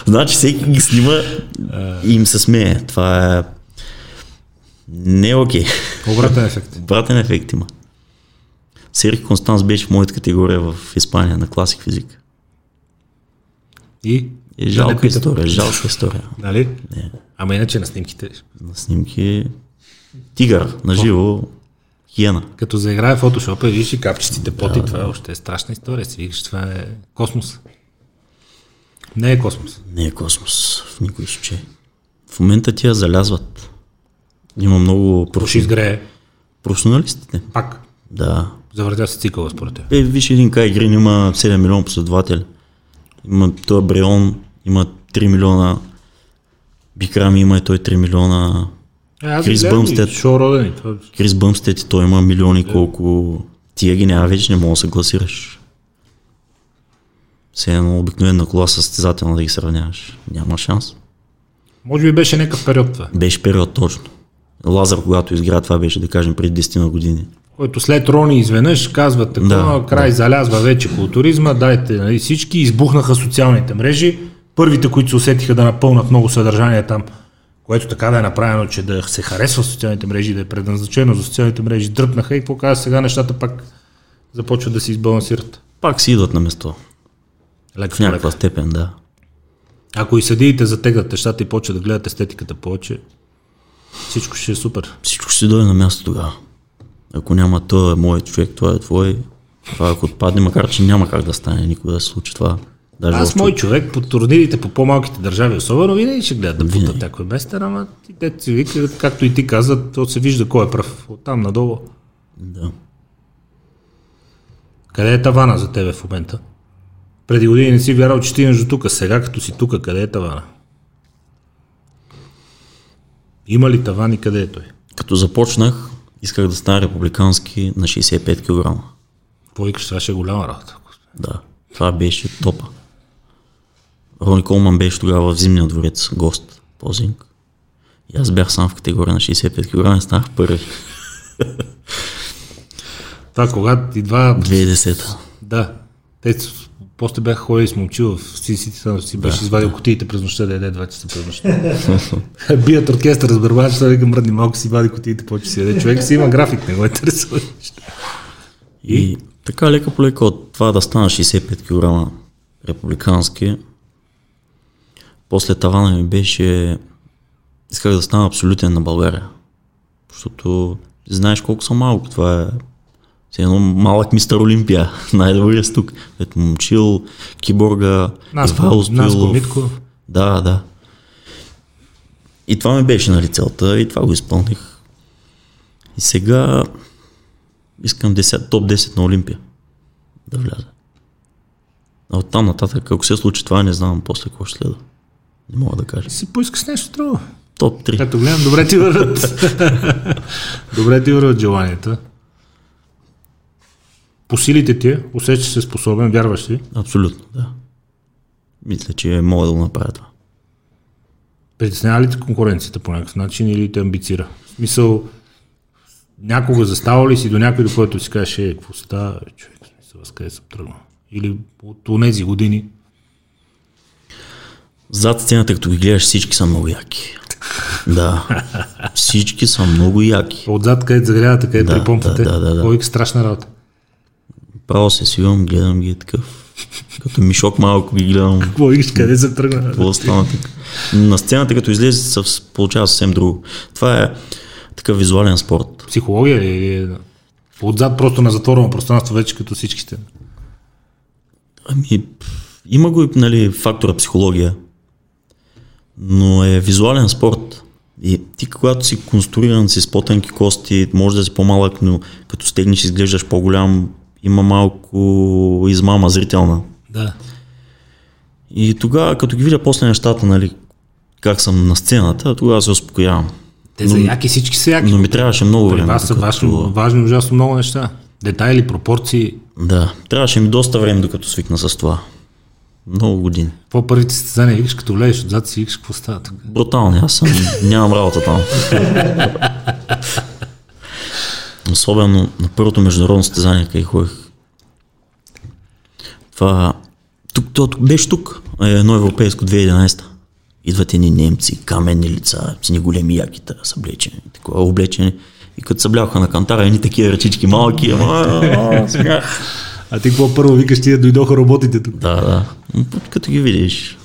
значи всеки ги снима и им се смее. Това е... Не е окей. Обратен ефект. Обратен ефект има. Серих Констанс беше в моята категория в Испания на класик физик. И? Е Да не жалка питам. история, жалка история. Нали? Не. Ама иначе на снимките. На снимки тигър, на живо, хиена. Като заиграе в фотошопа и видиш и капчетите поти, това е още е страшна история. Си викаш, това е космос. Не е космос. Не е космос в никой случай. В момента тия залязват. Има много Ще профи... изгрее. професионалистите. Пак. Да, Завъртя се цикъла според теб. Е, виж един Кай Грин има 7 милиона последователи. Има той Бреон, има 3 милиона. Бикрами има и той 3 милиона. Е, аз Крис Бъмстед. Крис Бъмстед и той има милиони колко. Тия ги няма вече, не мога да се гласираш. Все едно обикновена кола състезателна да ги сравняваш. Няма шанс. Може би беше някакъв период това, Беше период точно. Лазар, когато изгря, това беше, да кажем, преди 10 на години. който след Рони изведнъж казват такова, Да, край залязва вече културизма, дайте нали, всички, избухнаха социалните мрежи. Първите, които се усетиха да напълнат много съдържание там, което така да е направено, че да се харесва социалните мрежи, да е предназначено за социалните мрежи, дръпнаха и какво каза сега нещата пак започват да се избалансират. Пак си идват на место. Лека В някаква степен, да. Ако и съдиите затегнат нещата и почват да гледат естетиката повече, всичко ще е супер. Всичко ще дойде на място тогава. Ако няма той е мой човек, това е твой. Това ако отпадне, макар че няма как да стане никога да се случи това. Даже Аз, мой човек, по турнирите по по-малките държави, особено винаги ще гледат да путат някой местер, ама те си вика, както и ти каза, то се вижда кой е прав. Оттам надолу. Да. Къде е тавана за тебе в момента? Преди години не си вярвал, че стигнеш до тук. Сега, като си тук, къде е тавана? Има ли таван и къде е той? Като започнах, исках да стана републикански на 65 кг. Какво викаш, това ще е голяма работа. Да. Това беше топа. Рони Колман беше тогава в зимния дворец гост, позинг. И аз бях сам в категория на 65 кг и станах първи. *laughs* Това когато идва... 2010. Да. Те После бях ходил и с момчи в Сисити, си беше извадил кутиите през нощта, да яде 2 часа през нощта. *laughs* Бият оркестър с барбач, той вика мръдни малко си вади кутиите, почва си яде. Човек си има график, не го интересува. нищо. И така лека по лека от това да стана 65 кг републикански, после тавана ми беше, исках да стана абсолютен на България. Защото знаеш колко съм малко, това е все едно малък мистер Олимпия, *laughs* най-добрият с тук. Ето Момчил, Киборга, Наско, Ивайло Наско Стоилов. Митко. Да, да. И това ми беше нали целта и това го изпълних. И сега искам 10, топ 10 на Олимпия да вляза. А от там нататък, ако се случи това, не знам после какво ще следва. Не мога да кажа. Си поиска с нещо друго. Топ 3. Ето гледам, добре ти върват. *laughs* добре ти върват желанията. По силите ти, усещаш се способен, вярваш си. Абсолютно, да. Мисля, че мога да го направя това. Притеснява ли те конкуренцията по някакъв начин или те амбицира? В смисъл, някога застава ли си до някой, до който си кажеш, е, какво става, човек, смисъл, аз къде съм тръгнал? Или от тези години, Зад сцената, като ги гледаш, всички са много яки. Да. Всички са много яки. отзад където загрявате, където Да, припомпвате, да, да, да. кой страшна работа. Право се свивам, гледам ги такъв. Като мишок малко ги гледам. Какво викаш, къде се тръгна? Какво стана така? На сцената, като излезе, се получава съвсем друго. Това е такъв визуален спорт. Психология ли? Или... Отзад просто на затворено пространство, вече като всичките. Ами, има го и нали, фактора психология, но е визуален спорт. И ти когато си конструиран си с по-тънки кости, може да си по-малък, но като стегнеш изглеждаш по-голям, има малко измама зрителна. Да. И тогава, като ги видя после нещата, нали, как съм на сцената, тогава се успокоявам. Те са яки, всички са яки. Но ми трябваше много време. вас са докато- важни, важни ужасно много неща. Детайли, пропорции. Да, трябваше ми доста време, докато свикна с това. Много години. Какво първите състезания викаш, като влезеш отзад си викаш, какво става тук? Брутални, аз съм, нямам работа там. Особено на първото международно състезание, къде ходих. Това, тук, то, тук, беше тук, е, едно европейско 2011. Идват едни немци, каменни лица, с ни големи яки, та, са облечени, такова облечени. И като се бляха на кантара, едни такива ръчички малки, ама, сега. А ти какво първо викаш, тия дойдоха роботите тук? Да, да. Като ги видиш,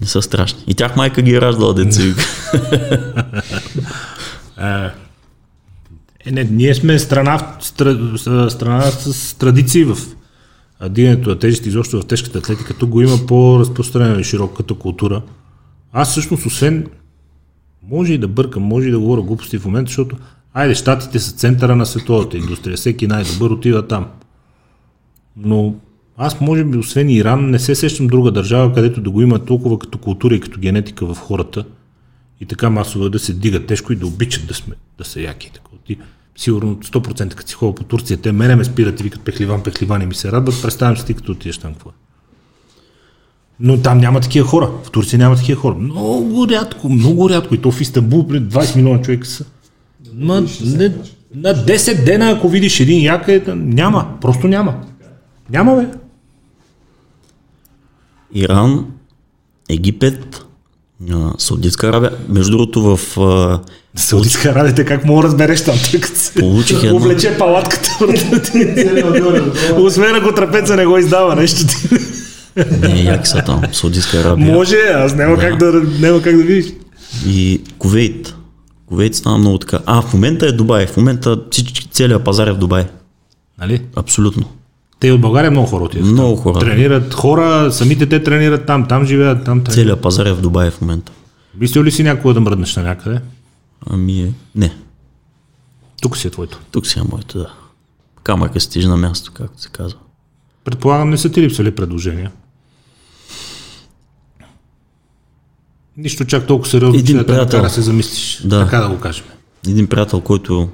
не са страшни. И тях майка ги е раждала деца. *laughs* Е, не, ние сме страна, страна с традиции в дигането на тежести, изобщо в тежката атлетика. Тук го има по-разпространена и широко като култура. Аз всъщност, освен, може и да бъркам, може и да говоря глупости в момента, защото, айде, щатите са центъра на световата индустрия, всеки най-добър отива там. Но аз, може би, освен Иран, не се сещам друга държава, където да го има толкова като култура и като генетика в хората и така масово е да се дигат тежко и да обичат да, сме, да са яки. Така. Ти, сигурно 100% като си ходя по Турция, те мене ме спират и викат пехливан, пехливан и ми се радват, представям си ти като отидеш там какво е. Но там няма такива хора. В Турция няма такива хора. Много рядко, много рядко. И то в Истанбул, блин, 20 милиона човека са. Ма, не, на 10 дена, ако видиш един як, е, няма. Просто няма. Няма, бе. Иран, Египет, Саудитска Арабия. Между другото в... а, *laughs* Саудитска Арабия, как мога да разбереш там, тъй като се Получих едно- увлече палатката. *laughs* Освен ако трапеца не го издава нещо ти. Не, яки са там. Саудитска Арабия. Може, аз няма, как да, няма как да видиш. И Кувейт. Кувейт стана много така. А, в момента е Дубай. В момента всички, целият пазар е в Дубай. Нали? Абсолютно. Те от България много хора отиват. Много хора. Тренират хора, самите те тренират там, там живеят, там тренират. Целият пазар е в Дубай в момента. Мислил ли си някога да мръднеш на някъде? Ами е... Не. Тук си е твоето. Тук си е моето, да. Камък е стижи на място, както се казва. Предполагам, не са ти липсали предложения. Нищо чак толкова сериозно, Един че да те приятел. накара да се замислиш. Да. Така да го кажем. Един приятел, който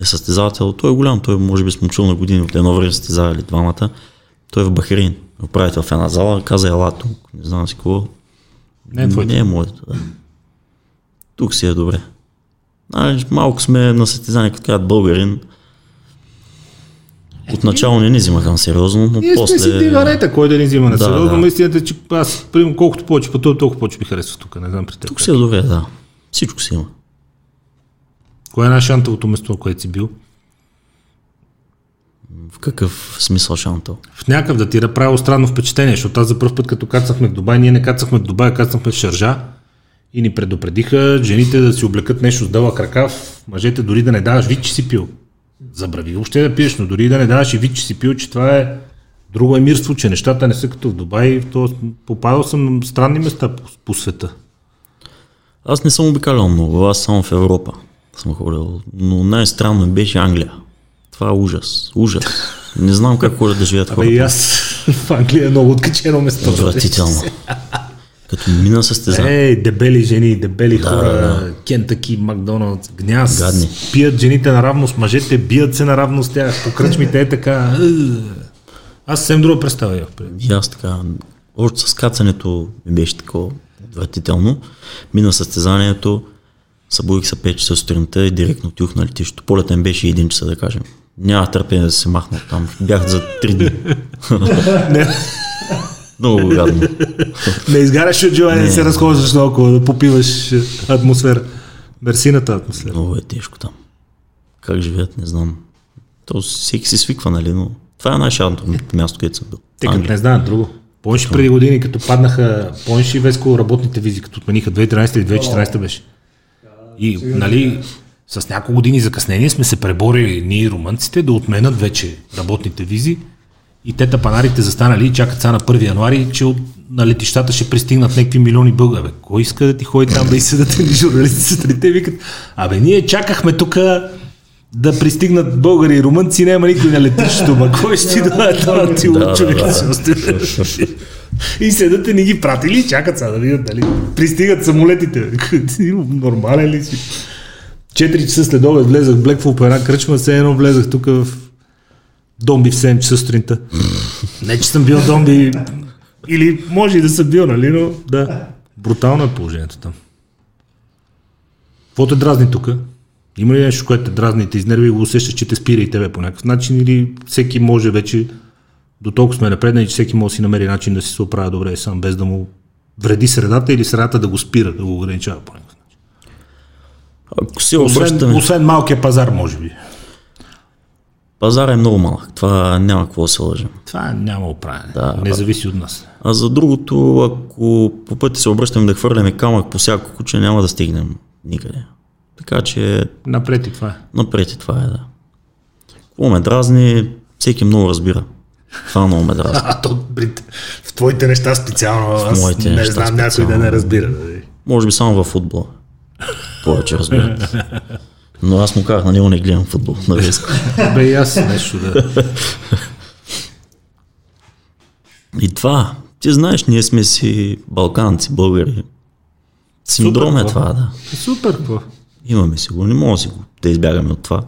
е състезател, той е голям, той може би смучил на години от едно време състезавали двамата. Той е в Бахрейн, управител в една зала, каза ела тук, не знам си какво. Не е твоето. Не е моето, да. Тук си е добре. Знаеш, малко сме на състезание, като казват българин. Отначало не ни взимаха на сериозно, но Ние после... сме си дигарета, кой да ни взима на Да, сериозно. да. Истината е, че аз, примерно, колкото повече пътувам, толкова повече ми харесва тук. Не знам при теб. Тук си е добре, да. Всичко си има. Кое е най-шантовото место, което си бил? В какъв смисъл шантъл? В някакъв да ти е направило странно впечатление, защото аз за първ път, като кацахме в Дубай, ние не кацахме в Дубай, кацахме в Шаржа и ни предупредиха жените да си облекат нещо с дълъг ръкав, мъжете дори да не даваш вид, че си пил. Забрави въобще да пиеш, но дори да не даваш и вид, че си пил, че това е друго емирство, че нещата не са като в Дубай. То, попадал съм на странни места по, по света. Аз не съм обикалял много, аз само в Европа съм ходил, но най-странно беше Англия. Това е ужас, ужас. Не знам как хората да живеят Абе и хората. аз в Англия е много откачено место. Отвратително. Като мина състезание. Ей, дебели жени, дебели Да, хора, да. Кентъки, Макдоналдс, гняз. Гадни. Пият жените наравно с мъжете, бият се наравно с тях. По кръчмите е така. Аз съвсем имах. преди. И аз така, още с кацането ми беше такова отвратително. Мина състезанието, събудих се 5 часа сутринта и директно отидох на летището. Полетът ми беше 1 часа, да кажем. Няма търпение да се махна там. Бях за 3 дни. *laughs* Не, Много гадно. не изгаряш от желание да се разхождаш наоколо, да попиваш атмосфера. Мерсината атмосфера. Много е тежко там. Как живеят, не знам. То всеки си свиква, нали, но това е най-шарното място, където съм бил. Те като не знаят друго. Помниш преди години, като паднаха, помниш ли Веско работните визи, като отмениха 2013 или 2014 беше? И, нали, с няколко години закъснение сме се преборили ние румънците да отменят вече работните визи. И те тапанарите застанали и чакат сега на 1 януари, че от, на летищата ще пристигнат някакви милиони българи. Бе, кой иска да ти ходи там да изседат ни журналисти сутринта и викат, абе ние чакахме тук да пристигнат българи и румънци, няма никой на летището, ма кой ще ти даде това ти Да, да, да, човек *laughs* И седат и ни ги пратили и чакат сега да видят дали пристигат самолетите. Ти *laughs* Нормален ли си? 4 часа след обед влезах в Блекфул по една кръчма, все едно влезах тук в Домби в 7 часа сутринта. Не, че съм бил Домби, или може и да съм бил, нали, но да. Брутално е положението там. Какво те дразни тук? Има ли нещо, което те дразни и те изнерви и го усещаш, че те спира и тебе по някакъв начин или всеки може вече до толкова сме напреднали, че всеки може да си намери начин да си се оправя добре сам, без да му вреди средата или средата да го спира, да го ограничава по някакъв начин. Ако Освен, обръщаме, освен малкия пазар, може би. пазара е много малък. Това няма какво да се лъжем. Това няма оправяне. Да. Не зависи от нас. А за другото, ако по пъти се обръщаме да хвърляме камък по всяко куче, няма да стигнем никъде. Така че Напред и това е. напред и това е, да. Какво ме дразни, всеки много разбира. Това много ме дразни. А, то, Брит, в твоите неща специално, аз моите не знам някой да специално. не разбира. нали? Може би само във футбола. Повече разбират. Но аз му казах, на него не гледам футбол. Нали? Бе, и аз нещо да... И това, ти знаеш, ние сме си балканци, българи. Синдром е това, да. Супер, какво? Имаме си го, не може да си го да избягаме от това.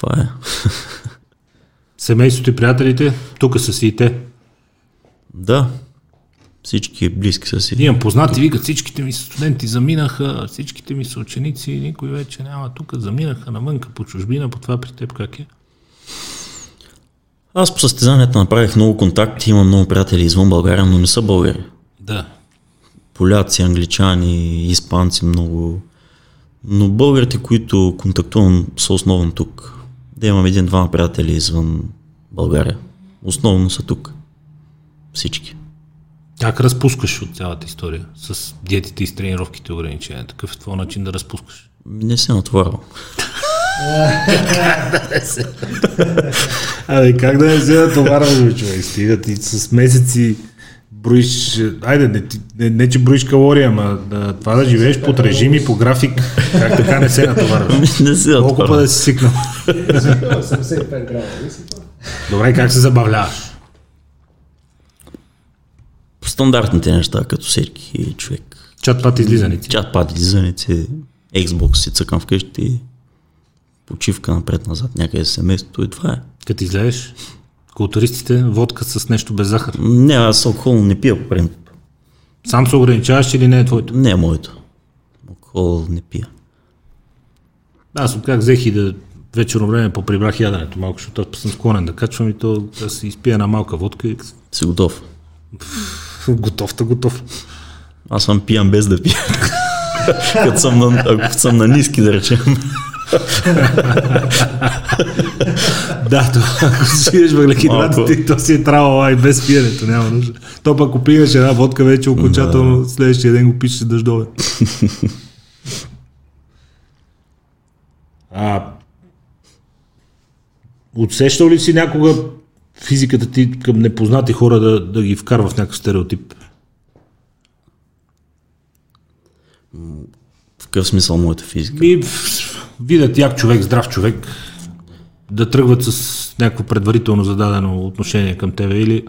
Това е. *laughs* Семейството и приятелите, тук са си и те. Да, всички близки са си. Имам познати, викат, всичките ми студенти заминаха, всичките ми са ученици, никой вече няма тук, заминаха навънка по чужбина, по това при теб как е? Аз по състезанията направих много контакти, имам много приятели извън България, но не са българи. Да. Поляци, англичани, испанци много. Но българите, които контактувам, са основно тук. Да имам един-двама приятели извън България. Основно са тук. Всички. Как разпускаш от цялата история с диетите и с тренировките ограничения? Такъв е твой начин да разпускаш. Не се натоварвам. Абе, как да не се натоварваш, бе, човек? Стига ти с месеци броиш, айде, не, не, не че броиш калории, ама да, това да живееш под режим и по график, как така не се натоварваш? *laughs* не се Колко да си свикнал? 85 *laughs* грама? Добре, как се забавляваш? Стандартните неща, като всеки човек. Чат пат излизаници. Чат пад, излизаници, Xbox си цъкам вкъщи, почивка напред-назад някъде семейството и това е. Като излезеш, културистите, водка с нещо без захар. Не, аз алкохол не пия по принцип. Сам се ограничаваш или не е твоето? Не е моето. Алкохол не пия. Аз от как взех и да вечерно време поприбрах яденето малко, защото аз съм склонен да качвам и то да си изпия една малка водка и Си готов. *laughs* готов та готов. Аз съм пиян без да пия. *laughs* Като съм на, ако съм на ниски, да речем. *laughs* Да, това, ако си пиеш въглехидратите, то си е трябвало и без пиенето, няма нужда. То пък ако пиеш една водка, вече окончателно следващия ден го пишеш дъждове. а, отсещал ли си някога физиката ти към непознати хора да, да ги вкарва в някакъв стереотип? В какъв смисъл моята физика? Ми, видят як човек, здрав човек, да тръгват с някакво предварително зададено отношение към тебе или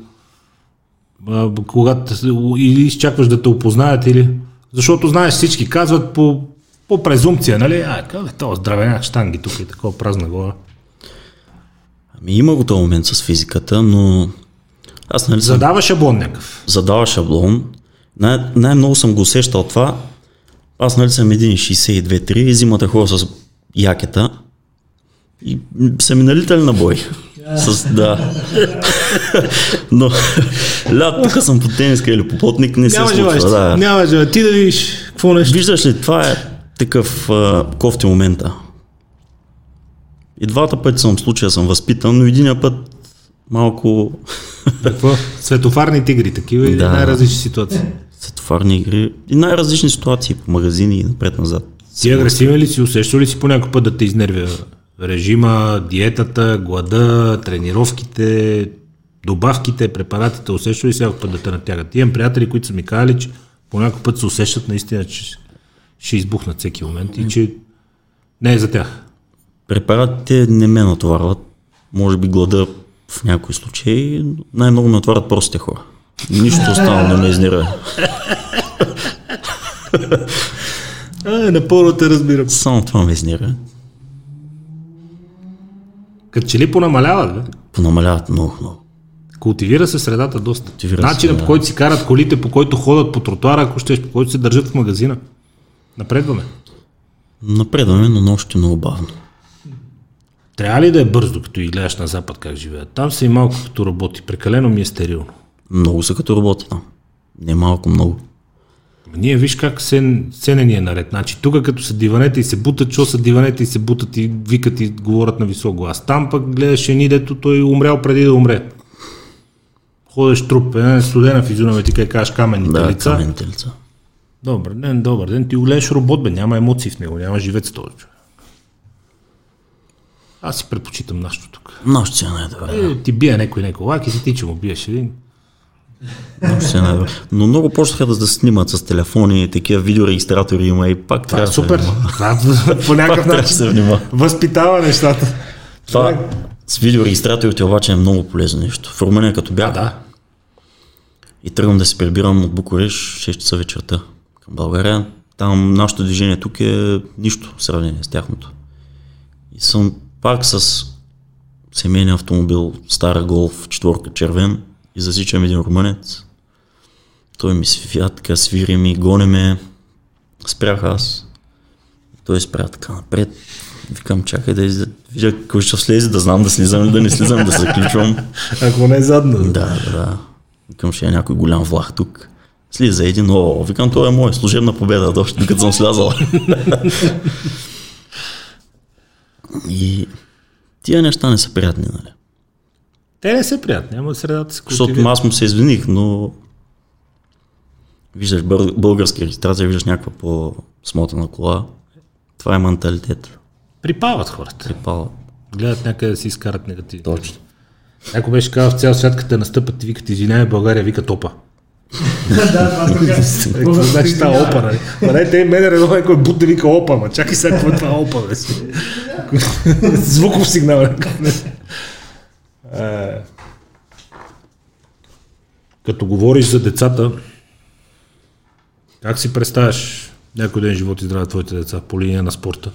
а, когато или изчакваш да те опознаят или защото знаеш всички казват по, по презумпция, нали? А, казвай, то здравеня, штанги тук и такова празна глава. Ами има го този момент с физиката, но аз нали съм Задава шаблон някакъв. задава шаблон. Най- най-много съм го усещал това. Аз нали съм 1,62-3 и зимата хора с якета и са ми налитали на бой. С, да. Но лято тук съм по тениска или по плотник, не се Няма случва. желащи. Да. Няма желащи. Ти да видиш какво нещо. Виждаш ли, това е такъв а, кофти момента. И двата пъти съм в случая съм възпитан, но единия път малко Какво? Светофарни тигри, такива и Да. най-различни ситуации. светофарни игри и най-различни ситуации по магазини и напред-назад. Ти агресивен ли си? Усещал ли си по някой път да те изнервя режима, диетата, глада, тренировките, добавките, препаратите? Усещал ли някой път да те натягат? Имам приятели, които са ми казали, че по някой път се усещат наистина, че ще избухнат всеки момент и че не е за тях. Препаратите не ме натоварват. Може би глада в някои случаи. Най-много ме натоварват простите хора. Нищо останало не ме изнервя. *laughs* А, напълно те разбирам. Само това ме изнервя. Като че ли понамаляват, бе? Понамаляват много, много. Култивира се средата доста. Култивира се, Начинът да. по който си карат колите, по който ходят по тротуара, ако щеш, по който се държат в магазина. Напредваме. Напредваме, но още много бавно. Трябва ли да е бързо, като и гледаш на запад как живеят? Там са и малко като работи. Прекалено ми е стерилно. Много са като работи там. Не малко, много. Ние виж как се, се не ни е наред. Значи, тук като са диванете и се бутат, що са диванете и се бутат и викат и говорят на висок глас. Там пък гледаш едни, дето той е умрял преди да умре. Ходеш труп, една студена физиономия, ти кажеш каменните Да, лица. камените лица. Добър ден, добър ден. Ти го гледаш робот, бе, няма емоции в него, няма живец този човек. Аз си предпочитам нашето тук. Нашето си е най-добре. Ти бия някой някой лак и си ти, че му биеш един. Нашето си е най-добре. Но много почнаха да се снимат с телефони, такива видеорегистратори има и пак Това е трябва супер. Това по *laughs* някакъв начин се възпитава нещата. Това с видеорегистраторите обаче е много полезно нещо. В Румъния като бях Да. и тръгвам да се прибирам от Букуреш 6 часа вечерта към България, там нашето движение тук е нищо в сравнение с тяхното. И съм пак с семейния автомобил, стара голф, четворка червен и засичам един румънец. Той ми свия, така свири ми, гони ме. Спрях аз. Той спря така напред. Викам, чакай да излезе. видя кой ще слезе, да знам да слизам или да не слизам, да заключвам. *laughs* Ако не е задно. Да, да, да. Викам, ще е някой голям влах тук. Слиза един, о, викам, това е мой, служебна победа, още докато съм слязал. *laughs* И тия неща не са приятни, нали? Те не са приятни, ама средата се Защото култивира. аз му се извиних, но виждаш бър- български регистрация, виждаш някаква по-смотана кола. Това е менталитет. Припават хората. Припала. Гледат някъде да си изкарат негативи. Точно. Някой беше казал в цял свят, като настъпат, ти викат, извинявай, България вика топа. да, това така. Какво значи тази опа, нали? Ма не, те мен едно някой бут да вика опа, ма чакай сега, какво е това опа, бе си. Звуков сигнал. Е, Като говориш за децата, как си представяш някой ден живот и здраве твоите деца по линия на спорта?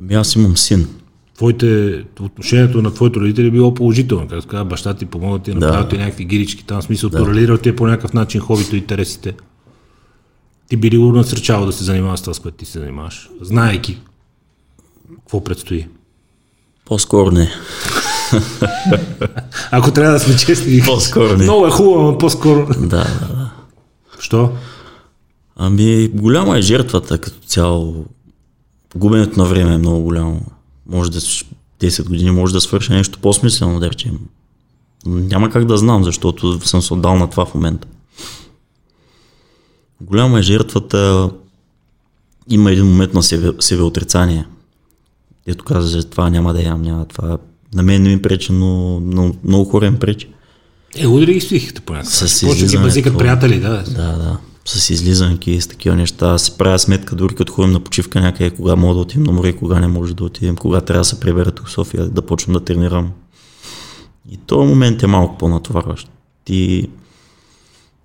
Ами аз имам син. Твоите, отношението на твоите родители е било положително. Как казва, баща ти помогна ти, направил Да. ти някакви гирички, там в смисъл, толерирал ти е по някакъв начин хобито и интересите. Ти би ли го насърчавал да се занимава с това, с което ти се занимаваш, знаейки какво предстои? По-скоро не. *laughs* Ако трябва да сме честни, По-скоро не. много е хубаво, но по-скоро... Да, да, да. Що? Ами, голяма е жертвата като цяло. Губенето на време е много голямо. Може да с 10 години може да свърша нещо по-смислено, да речем. Няма как да знам, защото съм се отдал на това в момента. Голяма е жертвата. Има един момент на себе, себеотрицание. Ето каза, че това няма да ям, няма това. На мен не ми пречи, но, но много хора им пречи. Е, удари ги свихте по някакъв С ги излизането. базикат приятели, да. Да, да. С излизанки, с такива неща. Аз си правя сметка дори като ходим на почивка някъде, кога мога да отидем на море, кога не може да отидем, кога трябва да се прибера тук в София, да почвам да тренирам. И този момент е малко по-натоварващ. И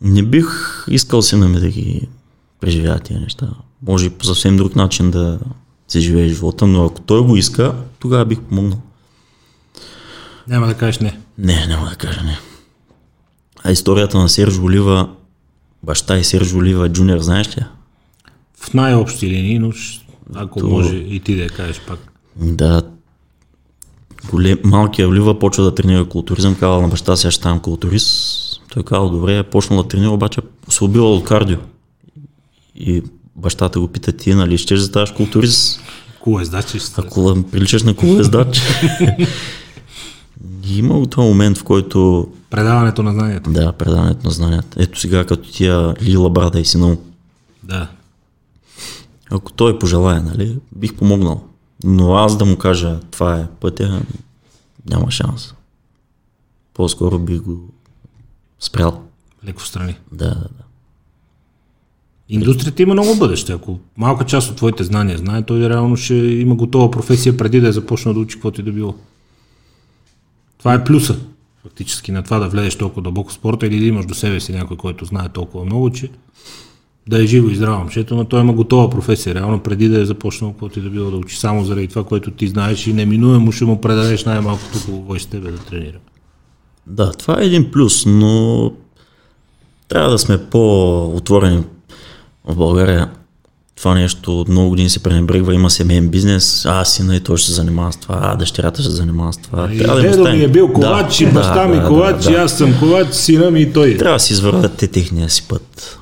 не бих искал сина ми да ги преживява тия неща. Може и по съвсем друг начин да се живее живота, но ако той го иска, тогава бих помогнал. Няма да кажеш не. Не, няма да кажа не. А историята на Серж Олива, баща и Серж Олива Джуниор, знаеш ли? В най-общи линии, но ако То- може и ти да я кажеш пак. Да. Голем, малкият Олива почва да тренира културизъм, казал на баща си, аз ще ставам културист. Той казал, добре, е почнал да тренира, обаче се убивал от кардио. И бащата го пита, ти нали ще да ставаш културист, Куло здачи. ако приличаш на колездач. И *laughs* имало този момент, в който Предаването на знанията. Да, предаването на знанията. Ето сега като тия Лила Брада и сина му. Да. Ако той пожелая, нали, бих помогнал. Но аз да му кажа, това е пътя, няма шанс. По-скоро бих го спрял. Леко страни. Да, да, да. Индустрията има много бъдеще. Ако малка част от твоите знания знае, той реално ще има готова професия преди да е започнал да учи каквото и да било. Това е плюса, фактически, на това да влезеш толкова дълбоко в спорта или да имаш до себе си някой, който знае толкова много, че да е живо и здраво момчето, но той има готова професия, реално преди да е започнал каквото и да било да учи, само заради това, което ти знаеш и неминуемо ще му предадеш най-малкото хубаво с тебе да тренира. Да, това е един плюс, но трябва да сме по-отворени в България. Това нещо много години се пренебрегва, има семейен бизнес, а сина и той ще се занимава с това, а дъщерята ще се занимава с това. И Трябва да дедо ми е бил ковач, и Да, баща ми да, ковач, да, и да. аз съм ковач, сина ми и той. Трябва да си извървят те техния си път.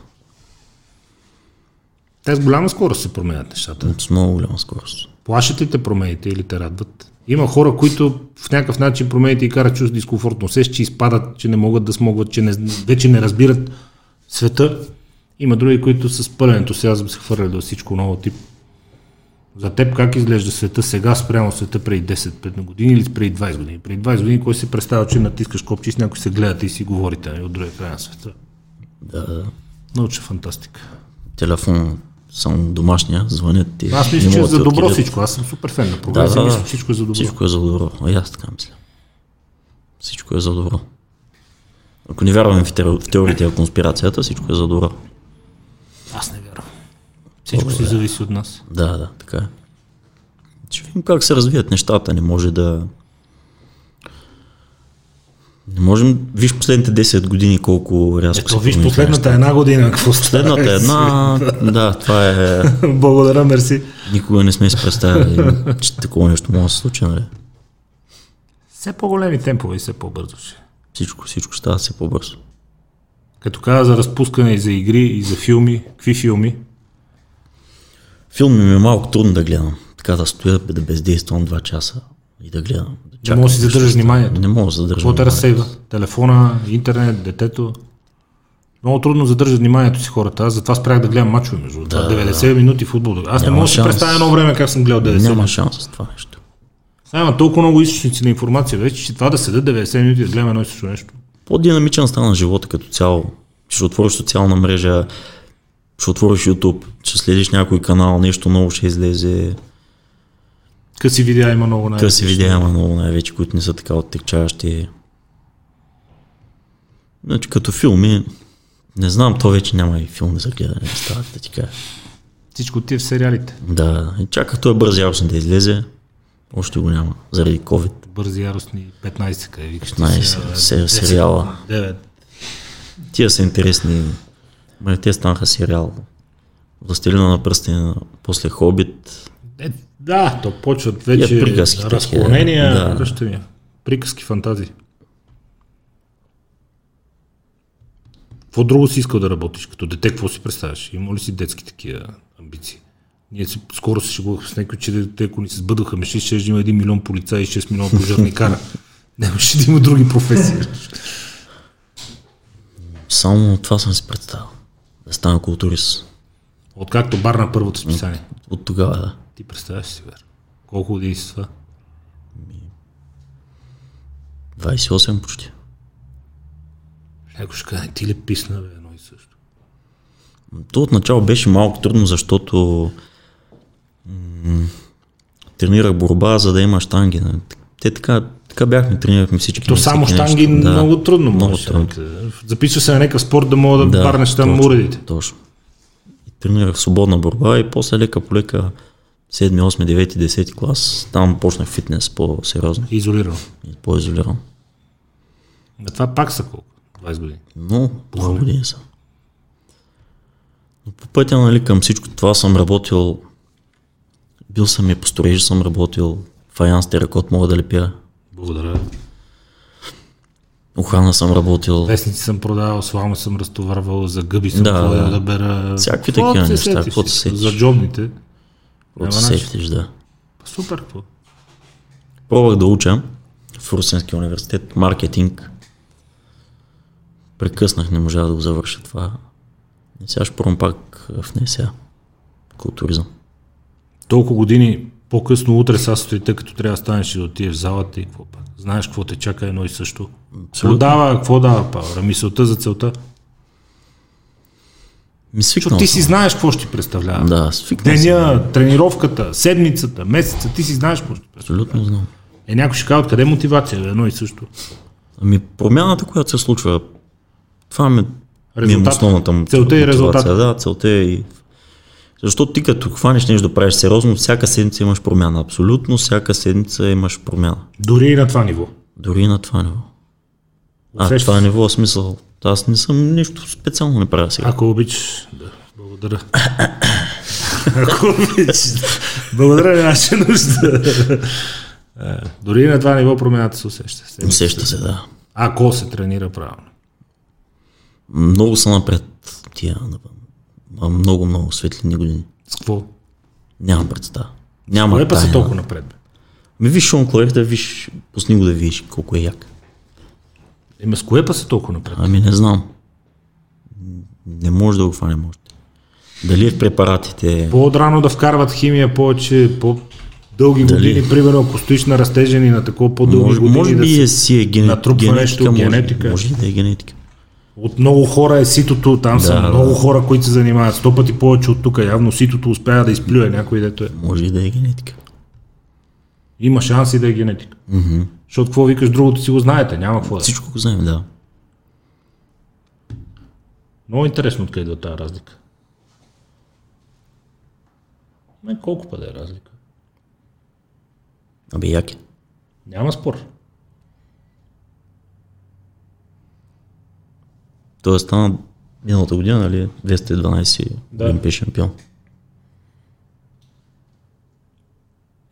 Те с голяма скорост се променят нещата. С много голяма скорост. Плашат ли те промените или те радват? Има хора, които в някакъв начин промените и карат чувство дискомфортно. Усещат, че изпадат, че не могат да смогват, че не, вече не разбират света. Има други, които с пълен ентусиазъм се хвърлят до всичко ново тип. За теб как изглежда света сега спрямо света преди 10-15 години или преди 20 години? Преди 20 години кой се представя, че натискаш копче и с някой се гледате и си говорите нали, от другия край на света? Да, да. Научна фантастика. Телефон, само домашния, звънят ти. Аз мисля, че е за добро откидат. всичко. Аз съм супер фен на прогреса. Да, да, мисля, всичко е за добро. Всичко е за добро. А аз така мисля. Всичко е за добро. Ако не вярваме в, теор- в теориите на конспирацията, всичко е за добро. Всичко си зависи от нас. Да, да, така е. Ще видим как се развият нещата. Не може да... Не можем... Виж последните 10 години колко рязко Ето, се виж последната нещата. една година, какво? Последната една... да, това е... *laughs* Благодаря, мерси. Никога не сме си представили, че такова нещо може да се случи, нали? Все по-големи темпове и все по-бързо ще. Всичко, всичко става все по-бързо. Като каза за разпускане и за игри, и за филми, какви филми? Филми ми е малко трудно да гледам. Така да стоя, да бездействам 2 часа и да гледам. Да Не чакам мога да си задържаш вниманието. Не мога да задържам. Какво те разсейва? Телефона, интернет, детето? Много трудно задържат вниманието си хората. Аз затова спрях да гледам мачове между да, 90 минути футбол. Аз не Няма мога да си представя едно време как съм гледал 90 Няма минути. шанс с това нещо. Сега има толкова много източници на информация вече, че това да седа 90 минути и да гледам едно и също нещо. По-динамичен стана живота като цяло. Ще отвориш социална мрежа, ще отвориш YouTube, ще следиш някой канал, нещо ново ще излезе. Къси видеа има много най Къси видеа има много най-вече, които не са така оттекчаващи. Значи като филми, не знам, то вече няма и филми за гледане, да стават да ти кажа. Всичко ти е в сериалите. Да, и чаках този бърз яростен да излезе, още го няма, заради COVID. Бързи яростни 15 къде викаш. 15 се- сериала. 9. Тия са интересни, ма те станаха сериал. Властелина на пръстена, после Хобит. Е, да, то почват вече И приказки разклонения. да. Вижте ми. Приказки, фантазии. Какво друго си искал да работиш? Като дете, какво си представяш? Има ли си детски такива амбиции? Ние си, скоро се шегувахме с някой, че дете, ако ни се сбъдваха меши, ще има 1 милион полицаи и 6 милиона пожарникара. *laughs* Нямаше да има други професии. Само това съм си представил. Да стана културист. Откакто бар на първото списание. От тогава, да. Ти представяш си, вер. Колко години си това? 28 почти. Някой ще каже, ти ли писна, бе, едно и също. То отначало беше малко трудно, защото м- тренирах борба, за да има штанги. нали. Те така, така бяхме, тренирахме всички. То само штанги нещо. Да, много трудно много може. трудно. Записва се на някакъв спорт да мога да, Да, барнеш там уредите. Точно. И тренирах свободна борба и после лека по лека 7, 8, 9, 10 клас, там почнах фитнес по-сериозно Изолирано. и по-изолиран. А това пак са колко? 20 години. Но много години са. Но по пътя нали, към всичко това съм работил, бил съм и по строеж съм работил, фаянс теракот мога да лепя, Благодаря. охрана съм работил, Вестници съм продавал, слама съм разтоварвал, за гъби съм Да, ходил да. да бера. Всякакви Какво такива се неща, какво се сетиш. За джобните. Няма начин. сетиш, да. Супер, какво? Пробвах да уча в Русинския университет маркетинг. Прекъснах, не можа да го завърша това. И сега ще пробвам пак в НСА. Културизъм. Толкова години по-късно утре са сутринта, като трябва да станеш и да отидеш в залата и какво пак. Знаеш какво те чака едно и също. Абсолютно. дава, какво дава Павра? Мисълта за целта. Защото ти си съм. знаеш какво ще ти представлява. Да, свикнал съм. Деня, тренировката, седмицата, месеца, ти си знаеш какво ще ти представлява. Абсолютно знам. Е, някой ще каже, откъде е мотивация, бе, едно и също. Ами промяната, която се случва, това ми, ми е основната му Целта и мотивация. резултат. Да, целта е и... Защото ти като хванеш нещо да правиш сериозно, всяка седмица имаш промяна. Абсолютно всяка седмица имаш промяна. Дори и на това ниво. Дори и на това ниво. А, Усещаш това ниво, смисъл. Аз не съм нищо специално не правя сега. Ако обичаш, да, благодаря. Ако обичаш, благодаря, нямаше нужда. Е, Дори и на това ниво промяната се усеща. Усеща се, да. Ако се тренира правилно. Много са напред тия а, много, много светлини години. С какво? Нямам представа. Няма Кое па тайна. толкова напред? Бе? Ми виж Шон Кларк да виж, пусни го да видиш колко е як. Ема с кое па са толкова напред? Ами не знам. Не може да го хванем още. Дали е в препаратите, По-отрано да вкарват химия повече, по-дълги Дали? години, примерно ако стоиш на разтежен и на такова по-дълги може, години може да би се... е си е ген... натрупва генетика, нещо, може, генетика. Може да е генетика. От много хора е ситото, там са Да, много да. хора, които се занимават. Сто пъти повече от тук. Явно ситото успява да изплюе някой, дето е. Може и да е генетика. Има шанси да е генетика. Мгм. Защото какво викаш, другото си го знаете, няма какво да. е. Всичко го знаем, да. Много интересно откъде идва тази разлика. Не, колко пъде е разлика? Абе, як е. Няма спор. Той стана миналата година, нали? 212 Да. олимпийски шампион.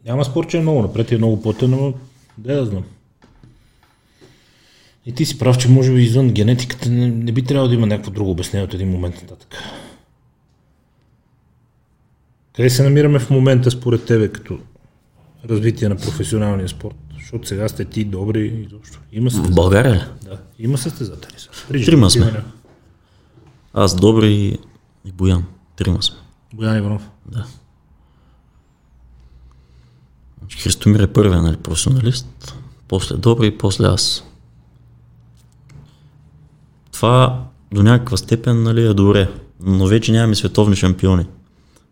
Няма спор, че е много напред и е много плътен, но де да знам. И ти си прав, че може би извън генетиката не, не би трябвало да има някакво друго обяснение от един момент нататък. Къде се намираме в момента според тебе като развитие на професионалния спорт? Защото сега сте ти добри и изобщо. Има В състезатели. България ли? Да, има състезатели. Трима сме. Аз, Добри и Боян. Трима сме. Боян Иванов. Да. Христомир е първият нали, професионалист, после Добри, после аз. Това до някаква степен нали, е добре, но вече нямаме световни шампиони.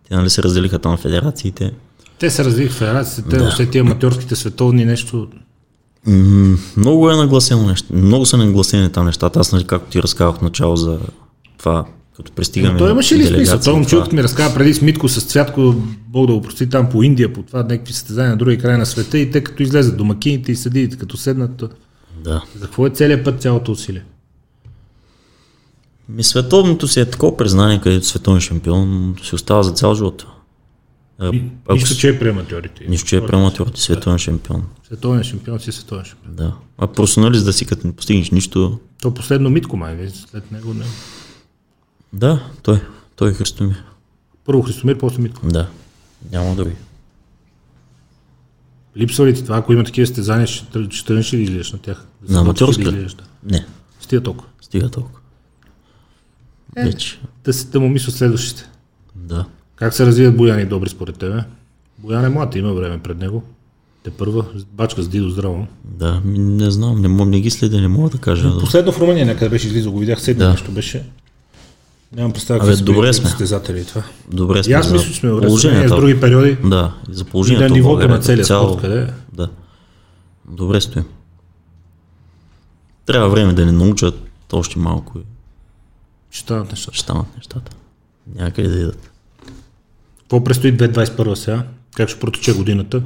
Те нали, се разделиха там федерациите. Те се развиха те да. въобще тия аматьорските световни нещо. Много е нагласено нещо. Много са нагласени там нещата. Аз, нали, както ти разказах в начало за това, като пристигаме. Но той имаше ли смисъл? Това момче, ми разказа преди с Митко с Цвятко, Бог да го прости там по Индия, по това някакви състезания на другия край на света и те като излезат домакините и съдиите, като седнат, Да. за какво е целият път цялото усилие? Ми световното си е такова признание, където световен шампион си остава за цял живот. А, Ни- ако Нищо, че е при аматьорите. Нищо, че е прематьор, ти световен шампион. Световен шампион си световен шампион. Да. А професионалист да си като не постигнеш нищо, То последно Митко май, след него не. да, той, той е Христомир. Първо Христомир, после Митко. Да, няма други. Липсва ли ти това, ако има такива стезания, ще, ще тръгнеш ли да излизаш на тях? Се На аматьорска да. Не, Стига толкова. стига толкова. Е. Вече, Да се да му мисля следващите. да. Как се развиват Бояни добри според тебе? Боян е млад, има време пред него. Те първа, бачка с Дидо здраво. Да, не знам, не, мога, не ги следя, не мога да кажа. Последно в Румъния някъде беше излизал, го видях седми Да. нещо беше. Нямам представа какви добре сме. състезатели и това. Добре И сме аз за мисля, че сме добре. С положението. други периоди. Да, и за И положението. на в нивото на целия като спорт, къде е? Да. Добре стоим. Трябва време да ни научат още малко и Ще станат нещата. ще станат нещата. Някъде да идат. Какво предстои 2021 сега? Как ще протече годината?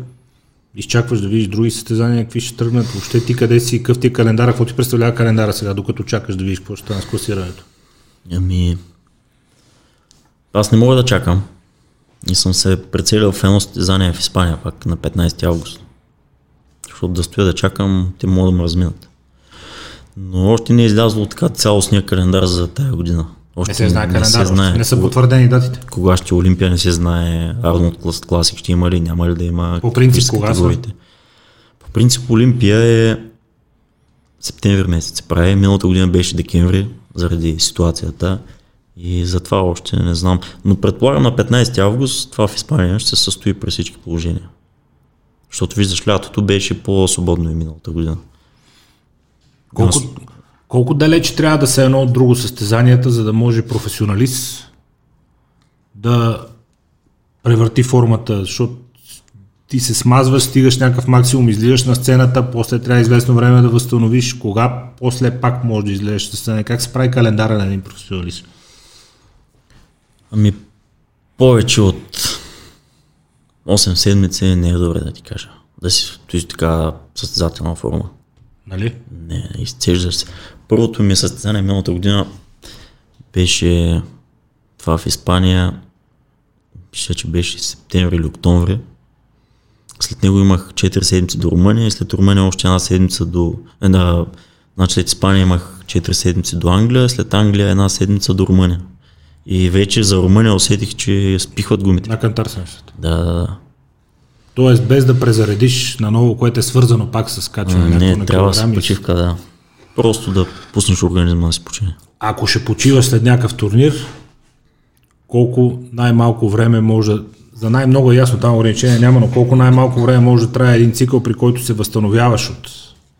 Изчакваш да видиш други състезания, какви ще тръгнат, въобще ти къде си, какъв ти е календара, какво ти представлява календара сега, докато чакаш да видиш какво ще стане с класирането. Ами, аз не мога да чакам. И съм се прецелил в едно състезание в Испания пак на 15 август. Защото да стоя да чакам, те могат да ме разминат. Но още не е излязло така цялостния календар за тази година. Още Не се знае не, календар, се знае. не са потвърдени датите. Кога ще Олимпия не се знае, Арнолд Клас, Класик ще има ли, няма ли да има. По принцип, кога са? По принцип Олимпия е септември месец се прави, миналата година беше декември заради ситуацията и затова още не знам. Но предполагам на 15 август това в Испания ще се състои при всички положения. Защото виждаш, лятото беше по-свободно и миналата година. Колко, колко далеч трябва да са едно от друго състезанията, за да може професионалист да превърти формата, защото ти се смазваш, стигаш някакъв максимум, излизаш на сцената, после трябва известно време да възстановиш, кога после пак можеш да излезеш на сцена. Как се прави календара на един професионалист? Ами, повече от 8 седмици не е добре да ти кажа. Да си стоиш така състезателна форма. Нали? Не, изцеждаш се. Първото ми състезание миналата година беше това в Испания. Мисля, че беше септември или октомври. След него имах 4 седмици до Румъния и след Румъния още една седмица до... Една, значи след Испания имах 4 седмици до Англия, след Англия една седмица до Румъния. И вече за Румъния усетих, че спихват гумите. На кантар. Да, да, да. Тоест без да презаредиш на ново, което е свързано пак с качване Не, трябва килограми. почивка, да. Просто да пуснеш организма да си почине. Ако ще почиваш след някакъв турнир, колко най-малко време може да... За най-много е ясно, там ограничение няма, но колко най-малко време може да трае един цикъл, при който се възстановяваш от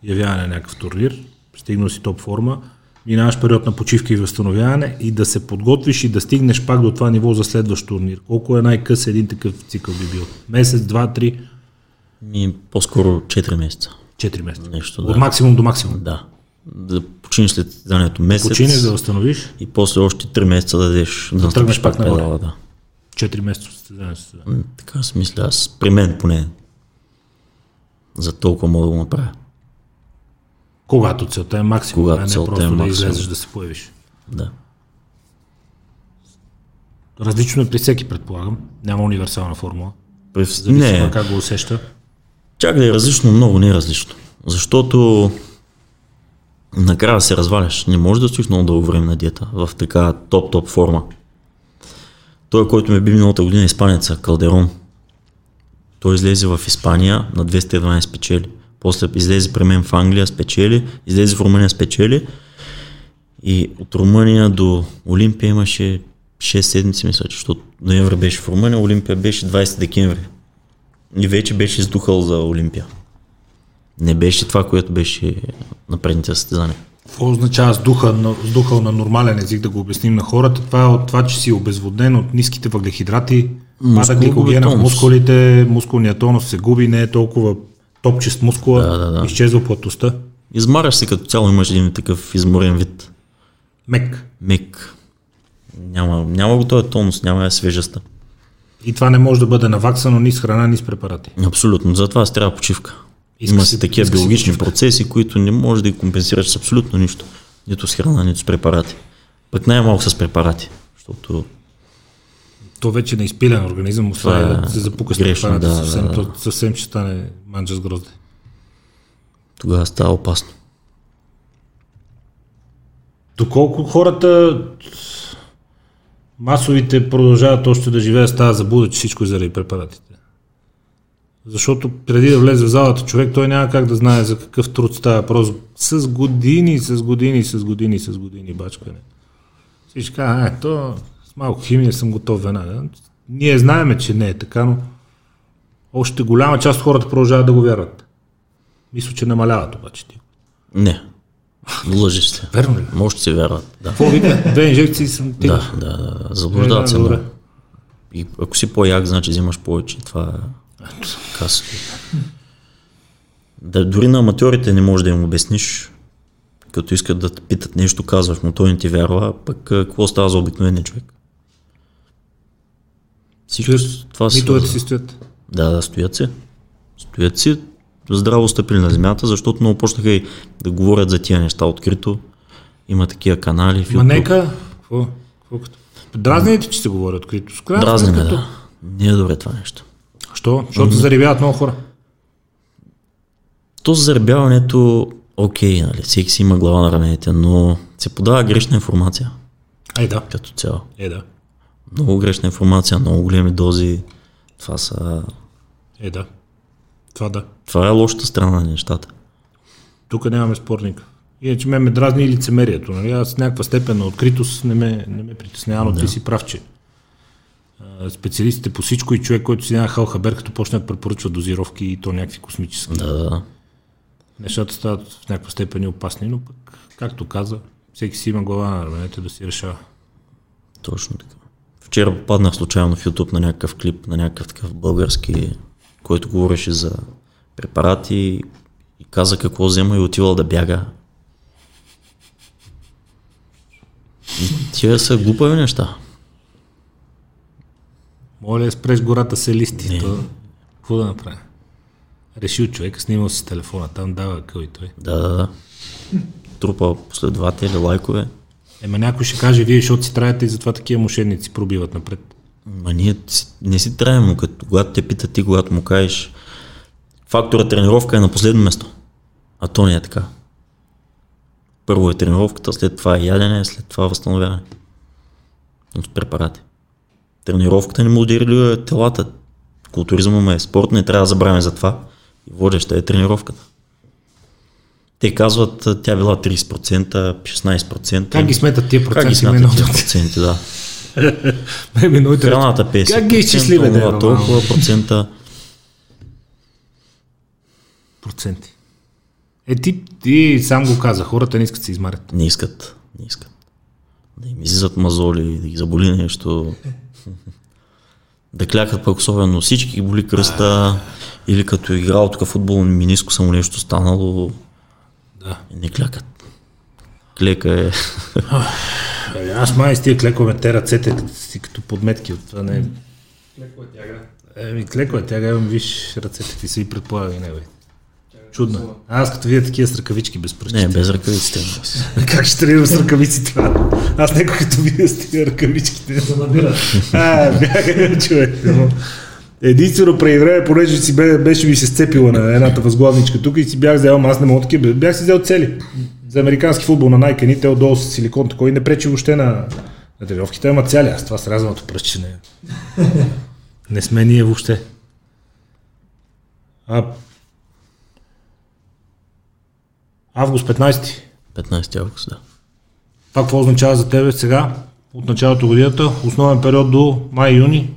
явяване на някакъв турнир, стигнал си топ форма, минаваш период на почивка и възстановяване и да се подготвиш и да стигнеш пак до това ниво за следващ турнир. Колко е най-къс един такъв цикъл би бил? Месец, два, три, Ми, по-скоро 4 месеца. четири месеца. Нещо, От да. максимум до максимум. Да. Да починеш след състезанието месец Починеш да възстановиш, и после още 3 месеца да дадеш да, тръгнеш настъпиш пак нагоре. педала, да. 4 месеца състезание. М, Така си мисля, аз при мен поне за толкова мога да го направя. Когато целта е максимум, Когато а не целта просто е да максимум. излезеш да се появиш. Да. Различно е при всеки, предполагам. Няма универсална формула. При... Зависи не. как го усеща. чак да е различно, много не е различно. Защото накрая се разваляш. Не можеш да стоиш много дълго време на диета в така топ-топ форма. Той, който ме би миналата година, е испанеца, Калдерон. Той излезе в Испания на 212 спечели. После излезе при мен в Англия, спечели, излезе в Румъния, спечели. И от Румъния до Олимпия имаше 6 седмици, мисля, че, защото ноември беше в Румъния, Олимпия беше 20 декември. И вече беше издухал за Олимпия. Не беше това, което беше на предните състезания. Какво означава с духа, на, с духа на нормален език да го обясним на хората? Това е от това, че си обезводен от ниските въглехидрати, пада гликогена в мускулите, мускулният тонус се губи, не е толкова топчест мускула, Да, да, да. изчезва плътността. Измаряш се като цяло, имаш един такъв изморен вид. Мек. Мек. Няма, няма го този тонус, няма я свежестта. И това не може да бъде наваксано ни с храна, ни с препарати. Абсолютно, затова си трябва почивка. Иска Има си- си такива си биологични почивка. процеси, които не можеш да ги компенсираш с абсолютно нищо. Нито с храна, нито с препарати. Пък най-малко с препарати, защото То вече не изпилен организъм, освен е да се запука с грешно, препарати, да, съвсем, да, да. то съвсем ще стане манджа с грозде. тогава става опасно. Доколко хората масовите продължават още да живеят с тази заблуда, че всичко е заради препаратите. Защото преди да влезе в залата човек, той няма как да знае за какъв труд става въпрос. С години, с години, с години, с години бачкане. Всички казват, е, то с малко химия съм готов веднага. Ние знаеме, че не е така, но още голяма част от хората продължават да го вярват. Мисля, че намаляват обаче ти. Не, лъжеш се. Верно ли? Може се вярват. Да, Какво вика? Две инжекции съм ти. да, да, да. заблуждават се Е. И ако си по-як, значи взимаш повече. Това е касово. Да, дори на аматьорите не можеш да им обясниш, като искат да те питат нещо, казваш, но той не ти вярва, пък какво става за обикновения човек? Всичко Чуеш, това се митовете си стоят. Да, да, стоят си. Стоят си, здраво стъпили на земята, защото много почнаха и да говорят за тия неща открито. Има такива канали. в Ма нека. Какво? Дразните, че се говори открито. Сметка, да. Не е добре това нещо. Що? Защото се заребяват много хора. То за заребяването, окей, нали, всеки си има глава на раменете, но се подава грешна информация Ай да. като цяло. Е да. Много грешна информация, много големи дози. Това, са... Е да. Това да. това е лошата страна на нещата. Тук нямаме спорник. Иначе ме ме дразни и лицемерието. Нали? Аз с някаква степен на откритост не ме, не ме притеснява, но ти си прав, че специалистите по всичко и човек, който си няма халхабер, като почне да препоръчва дозировки и то някакви космически. Да, да. Нещата стават в някаква степен опасни, но пък, както каза, всеки си има глава на раменете да си решава. Точно така. Вчера попаднах случайно в YouTube на някакъв клип, на някакъв такъв български, който говореше за препарати и каза какво взема и отивал да бяга. Тия са глупави неща. Моля, спреш гората се листи. То, какво да направя? Решил човек, снимал си с телефона, там дава къл и той. Да, да, да. Трупа последователи, лайкове. Ема някой ще каже, вие, защото си траете и затова такива мошенници пробиват напред. Ма ние не си траем, но като, когато те питат ти, когато му кажеш фактора тренировка е на последно место. А то не е така. Първо е тренировката, след това е ядене, след това възстановяване. От препарати. Тренировката не модерира телата. Културизма е спорт, не трябва да забравяме за това. И водеща е тренировката. Те казват, а, тя била 30%, 16%. Как ги сметат тия Как ги проценти? Ме много- смятат тия проценти, да. *laughs* Храната 50%, Как ги изчисли, бе, това, толкова процента. проценти. Е, ти, ти сам го каза, хората не искат да се измарят. Не искат. Не искат. Да им излизат мазоли, да ги заболи нещо. *laughs* да клякат пък особено всички боли кръста. Или като е играл тук футбол, миниско само нещо станало. Да. И не клякат. Клека е. *laughs* Аз май с тия клекове те ръцете си като подметки от това не е. Леко е тяга. Еми, клеко е, тя имам, виж, ръцете ти са и предполага и него. Чудно. Аз като видя такива с ръкавички без пръсти. не, без ръкавиците. *laughs* Как ще тренирам с ръкавици това? Аз някой като видя с тия ръкавичките. За набира. *laughs* А, бяга, човек. Единствено преди време, понеже си бе, беше ми се сцепила на едната възглавничка тук и си бях взел, аз не мога такива, бях си взел цели. За американски футбол на Nike, те отдолу с силикон, такой не пречи въобще на, на тренировките, ама цяли, аз това с разното пръстче не. *laughs* не сме ние въобще. А, август 15. 15 август, да. Това какво означава за тебе сега, от началото годината, основен период до май-юни,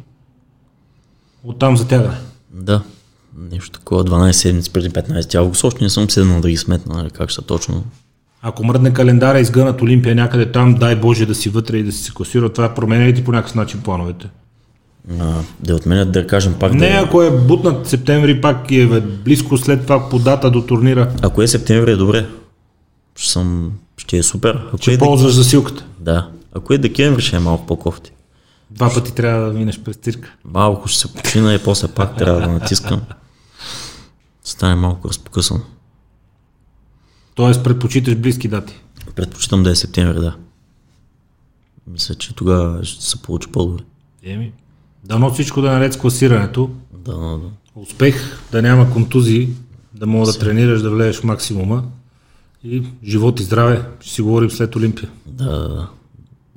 оттам затягане. Да. Нещо такова, 12 седмици преди 15 август. Още не съм седнал да ги сметна, нали, как ще точно. Ако мръдне календара, изгънат Олимпия някъде там, дай Боже да си вътре и да си се класира, това променя ли ти по някакъв начин плановете? А, да отменят, да кажем пак Не, да... ако е бутнат септември, пак е близко след това по дата до турнира, Ако е септември е добре. Ще, съм, ще е супер. Ако ще е, дек... ползваш засилката. да. Ако е декември ще е малко по-кофти. Два пъти трябва да минеш през цирка. Малко ще се почина и после пак трябва да натискам. Стане малко разпокъсано. Тоест предпочиташ близки дати. Предпочитам да е септември, да. мисля, че тогава ще се получи по-добре. Еми, дано всичко да е наред с класирането. Да, да, да. Успех, да няма контузии, да мога да тренираш, да влезеш в максимума. И живот и здраве, ще си говорим след Олимпия. Да, да, да.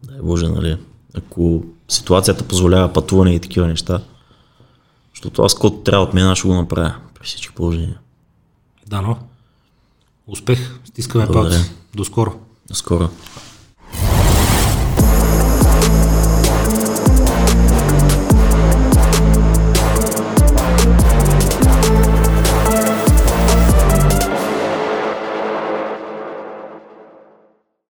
Дай Боже, нали? Ако ситуацията позволява пътуване и такива неща, защото аз който трябва от мен, ще го направя при всички положения. Дано. Успех, стискаме палци. До скоро. До скоро.